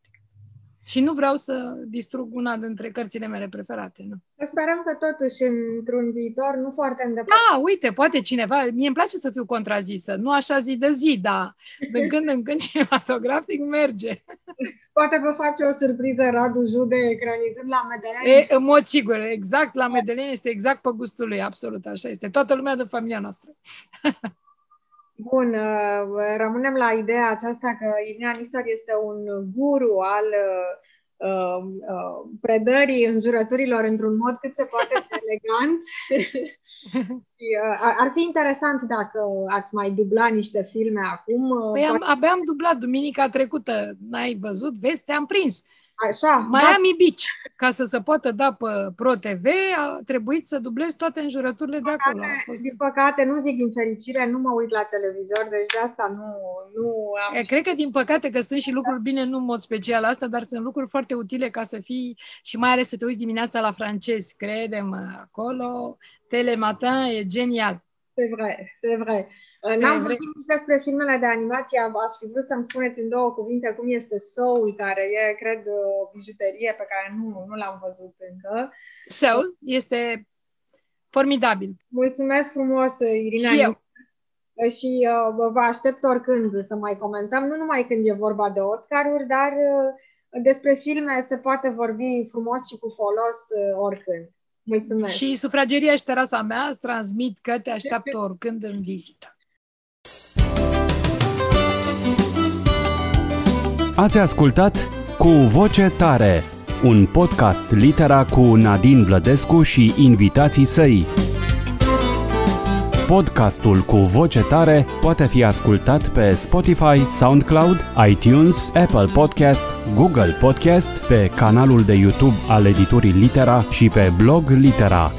Speaker 2: Și nu vreau să distrug una dintre cărțile mele preferate, nu?
Speaker 1: Sperăm că totuși într-un viitor nu foarte îndepărtat.
Speaker 2: Da, uite, poate cineva, mie îmi place să fiu contrazisă, nu așa zi de zi, dar din când în când cinematografic merge.
Speaker 1: Poate vă face o surpriză Radu Jude ecranizând la Medeleni.
Speaker 2: E, în mod sigur, exact, la Medeleni este exact pe gustul lui, absolut, așa este. Toată lumea de familia noastră.
Speaker 1: Bun, uh, rămânem la ideea aceasta că Irina Nistor este un guru al uh, uh, uh, predării înjurăturilor într-un mod cât se poate de elegant. Și, uh, ar- ar fi interesant dacă ați mai dubla niște filme acum. uh,
Speaker 2: Păi am, abia am dublat duminica trecută, n-ai văzut? Vezi, te-am prins.
Speaker 1: Așa, da,
Speaker 2: Miami Beach, ca să se poată da pe Pro TV, a trebuit să dublez toate înjurăturile de acolo. A fost...
Speaker 1: din păcate, nu zic din fericire, nu mă uit la televizor, deci de asta nu, nu am...
Speaker 2: E, Cred că, din păcate, că sunt și lucruri bine, nu în mod special asta, dar sunt lucruri foarte utile ca să fii și mai ales să te uiți dimineața la francez, crede-mă, acolo, Telematin e genial.
Speaker 1: C'est vrai, c'est vrai.
Speaker 2: C'est
Speaker 1: N-am
Speaker 2: vrai.
Speaker 1: vorbit nici despre filmele de animație, aș fi vrut să-mi spuneți în două cuvinte cum este Soul, care e, cred, o bijuterie pe care nu, nu l-am văzut încă.
Speaker 2: Soul este formidabil.
Speaker 1: Mulțumesc frumos, Irina.
Speaker 2: Și eu.
Speaker 1: Și uh, vă- vă aștept oricând să mai comentăm, nu numai când e vorba de Oscaruri, dar uh, despre filme se poate vorbi frumos și cu folos uh, oricând. Mulțumesc!
Speaker 2: Și sufrageria și terasa mea îți transmit că te așteaptă oricând în vizită.
Speaker 3: Ați ascultat Cu Voce Tare, un podcast litera cu Nadine Vlădescu și invitații săi. Podcastul cu voce tare poate fi ascultat pe Spotify, SoundCloud, iTunes, Apple Podcast, Google Podcast, pe canalul de YouTube al editurii Litera și pe blog Litera.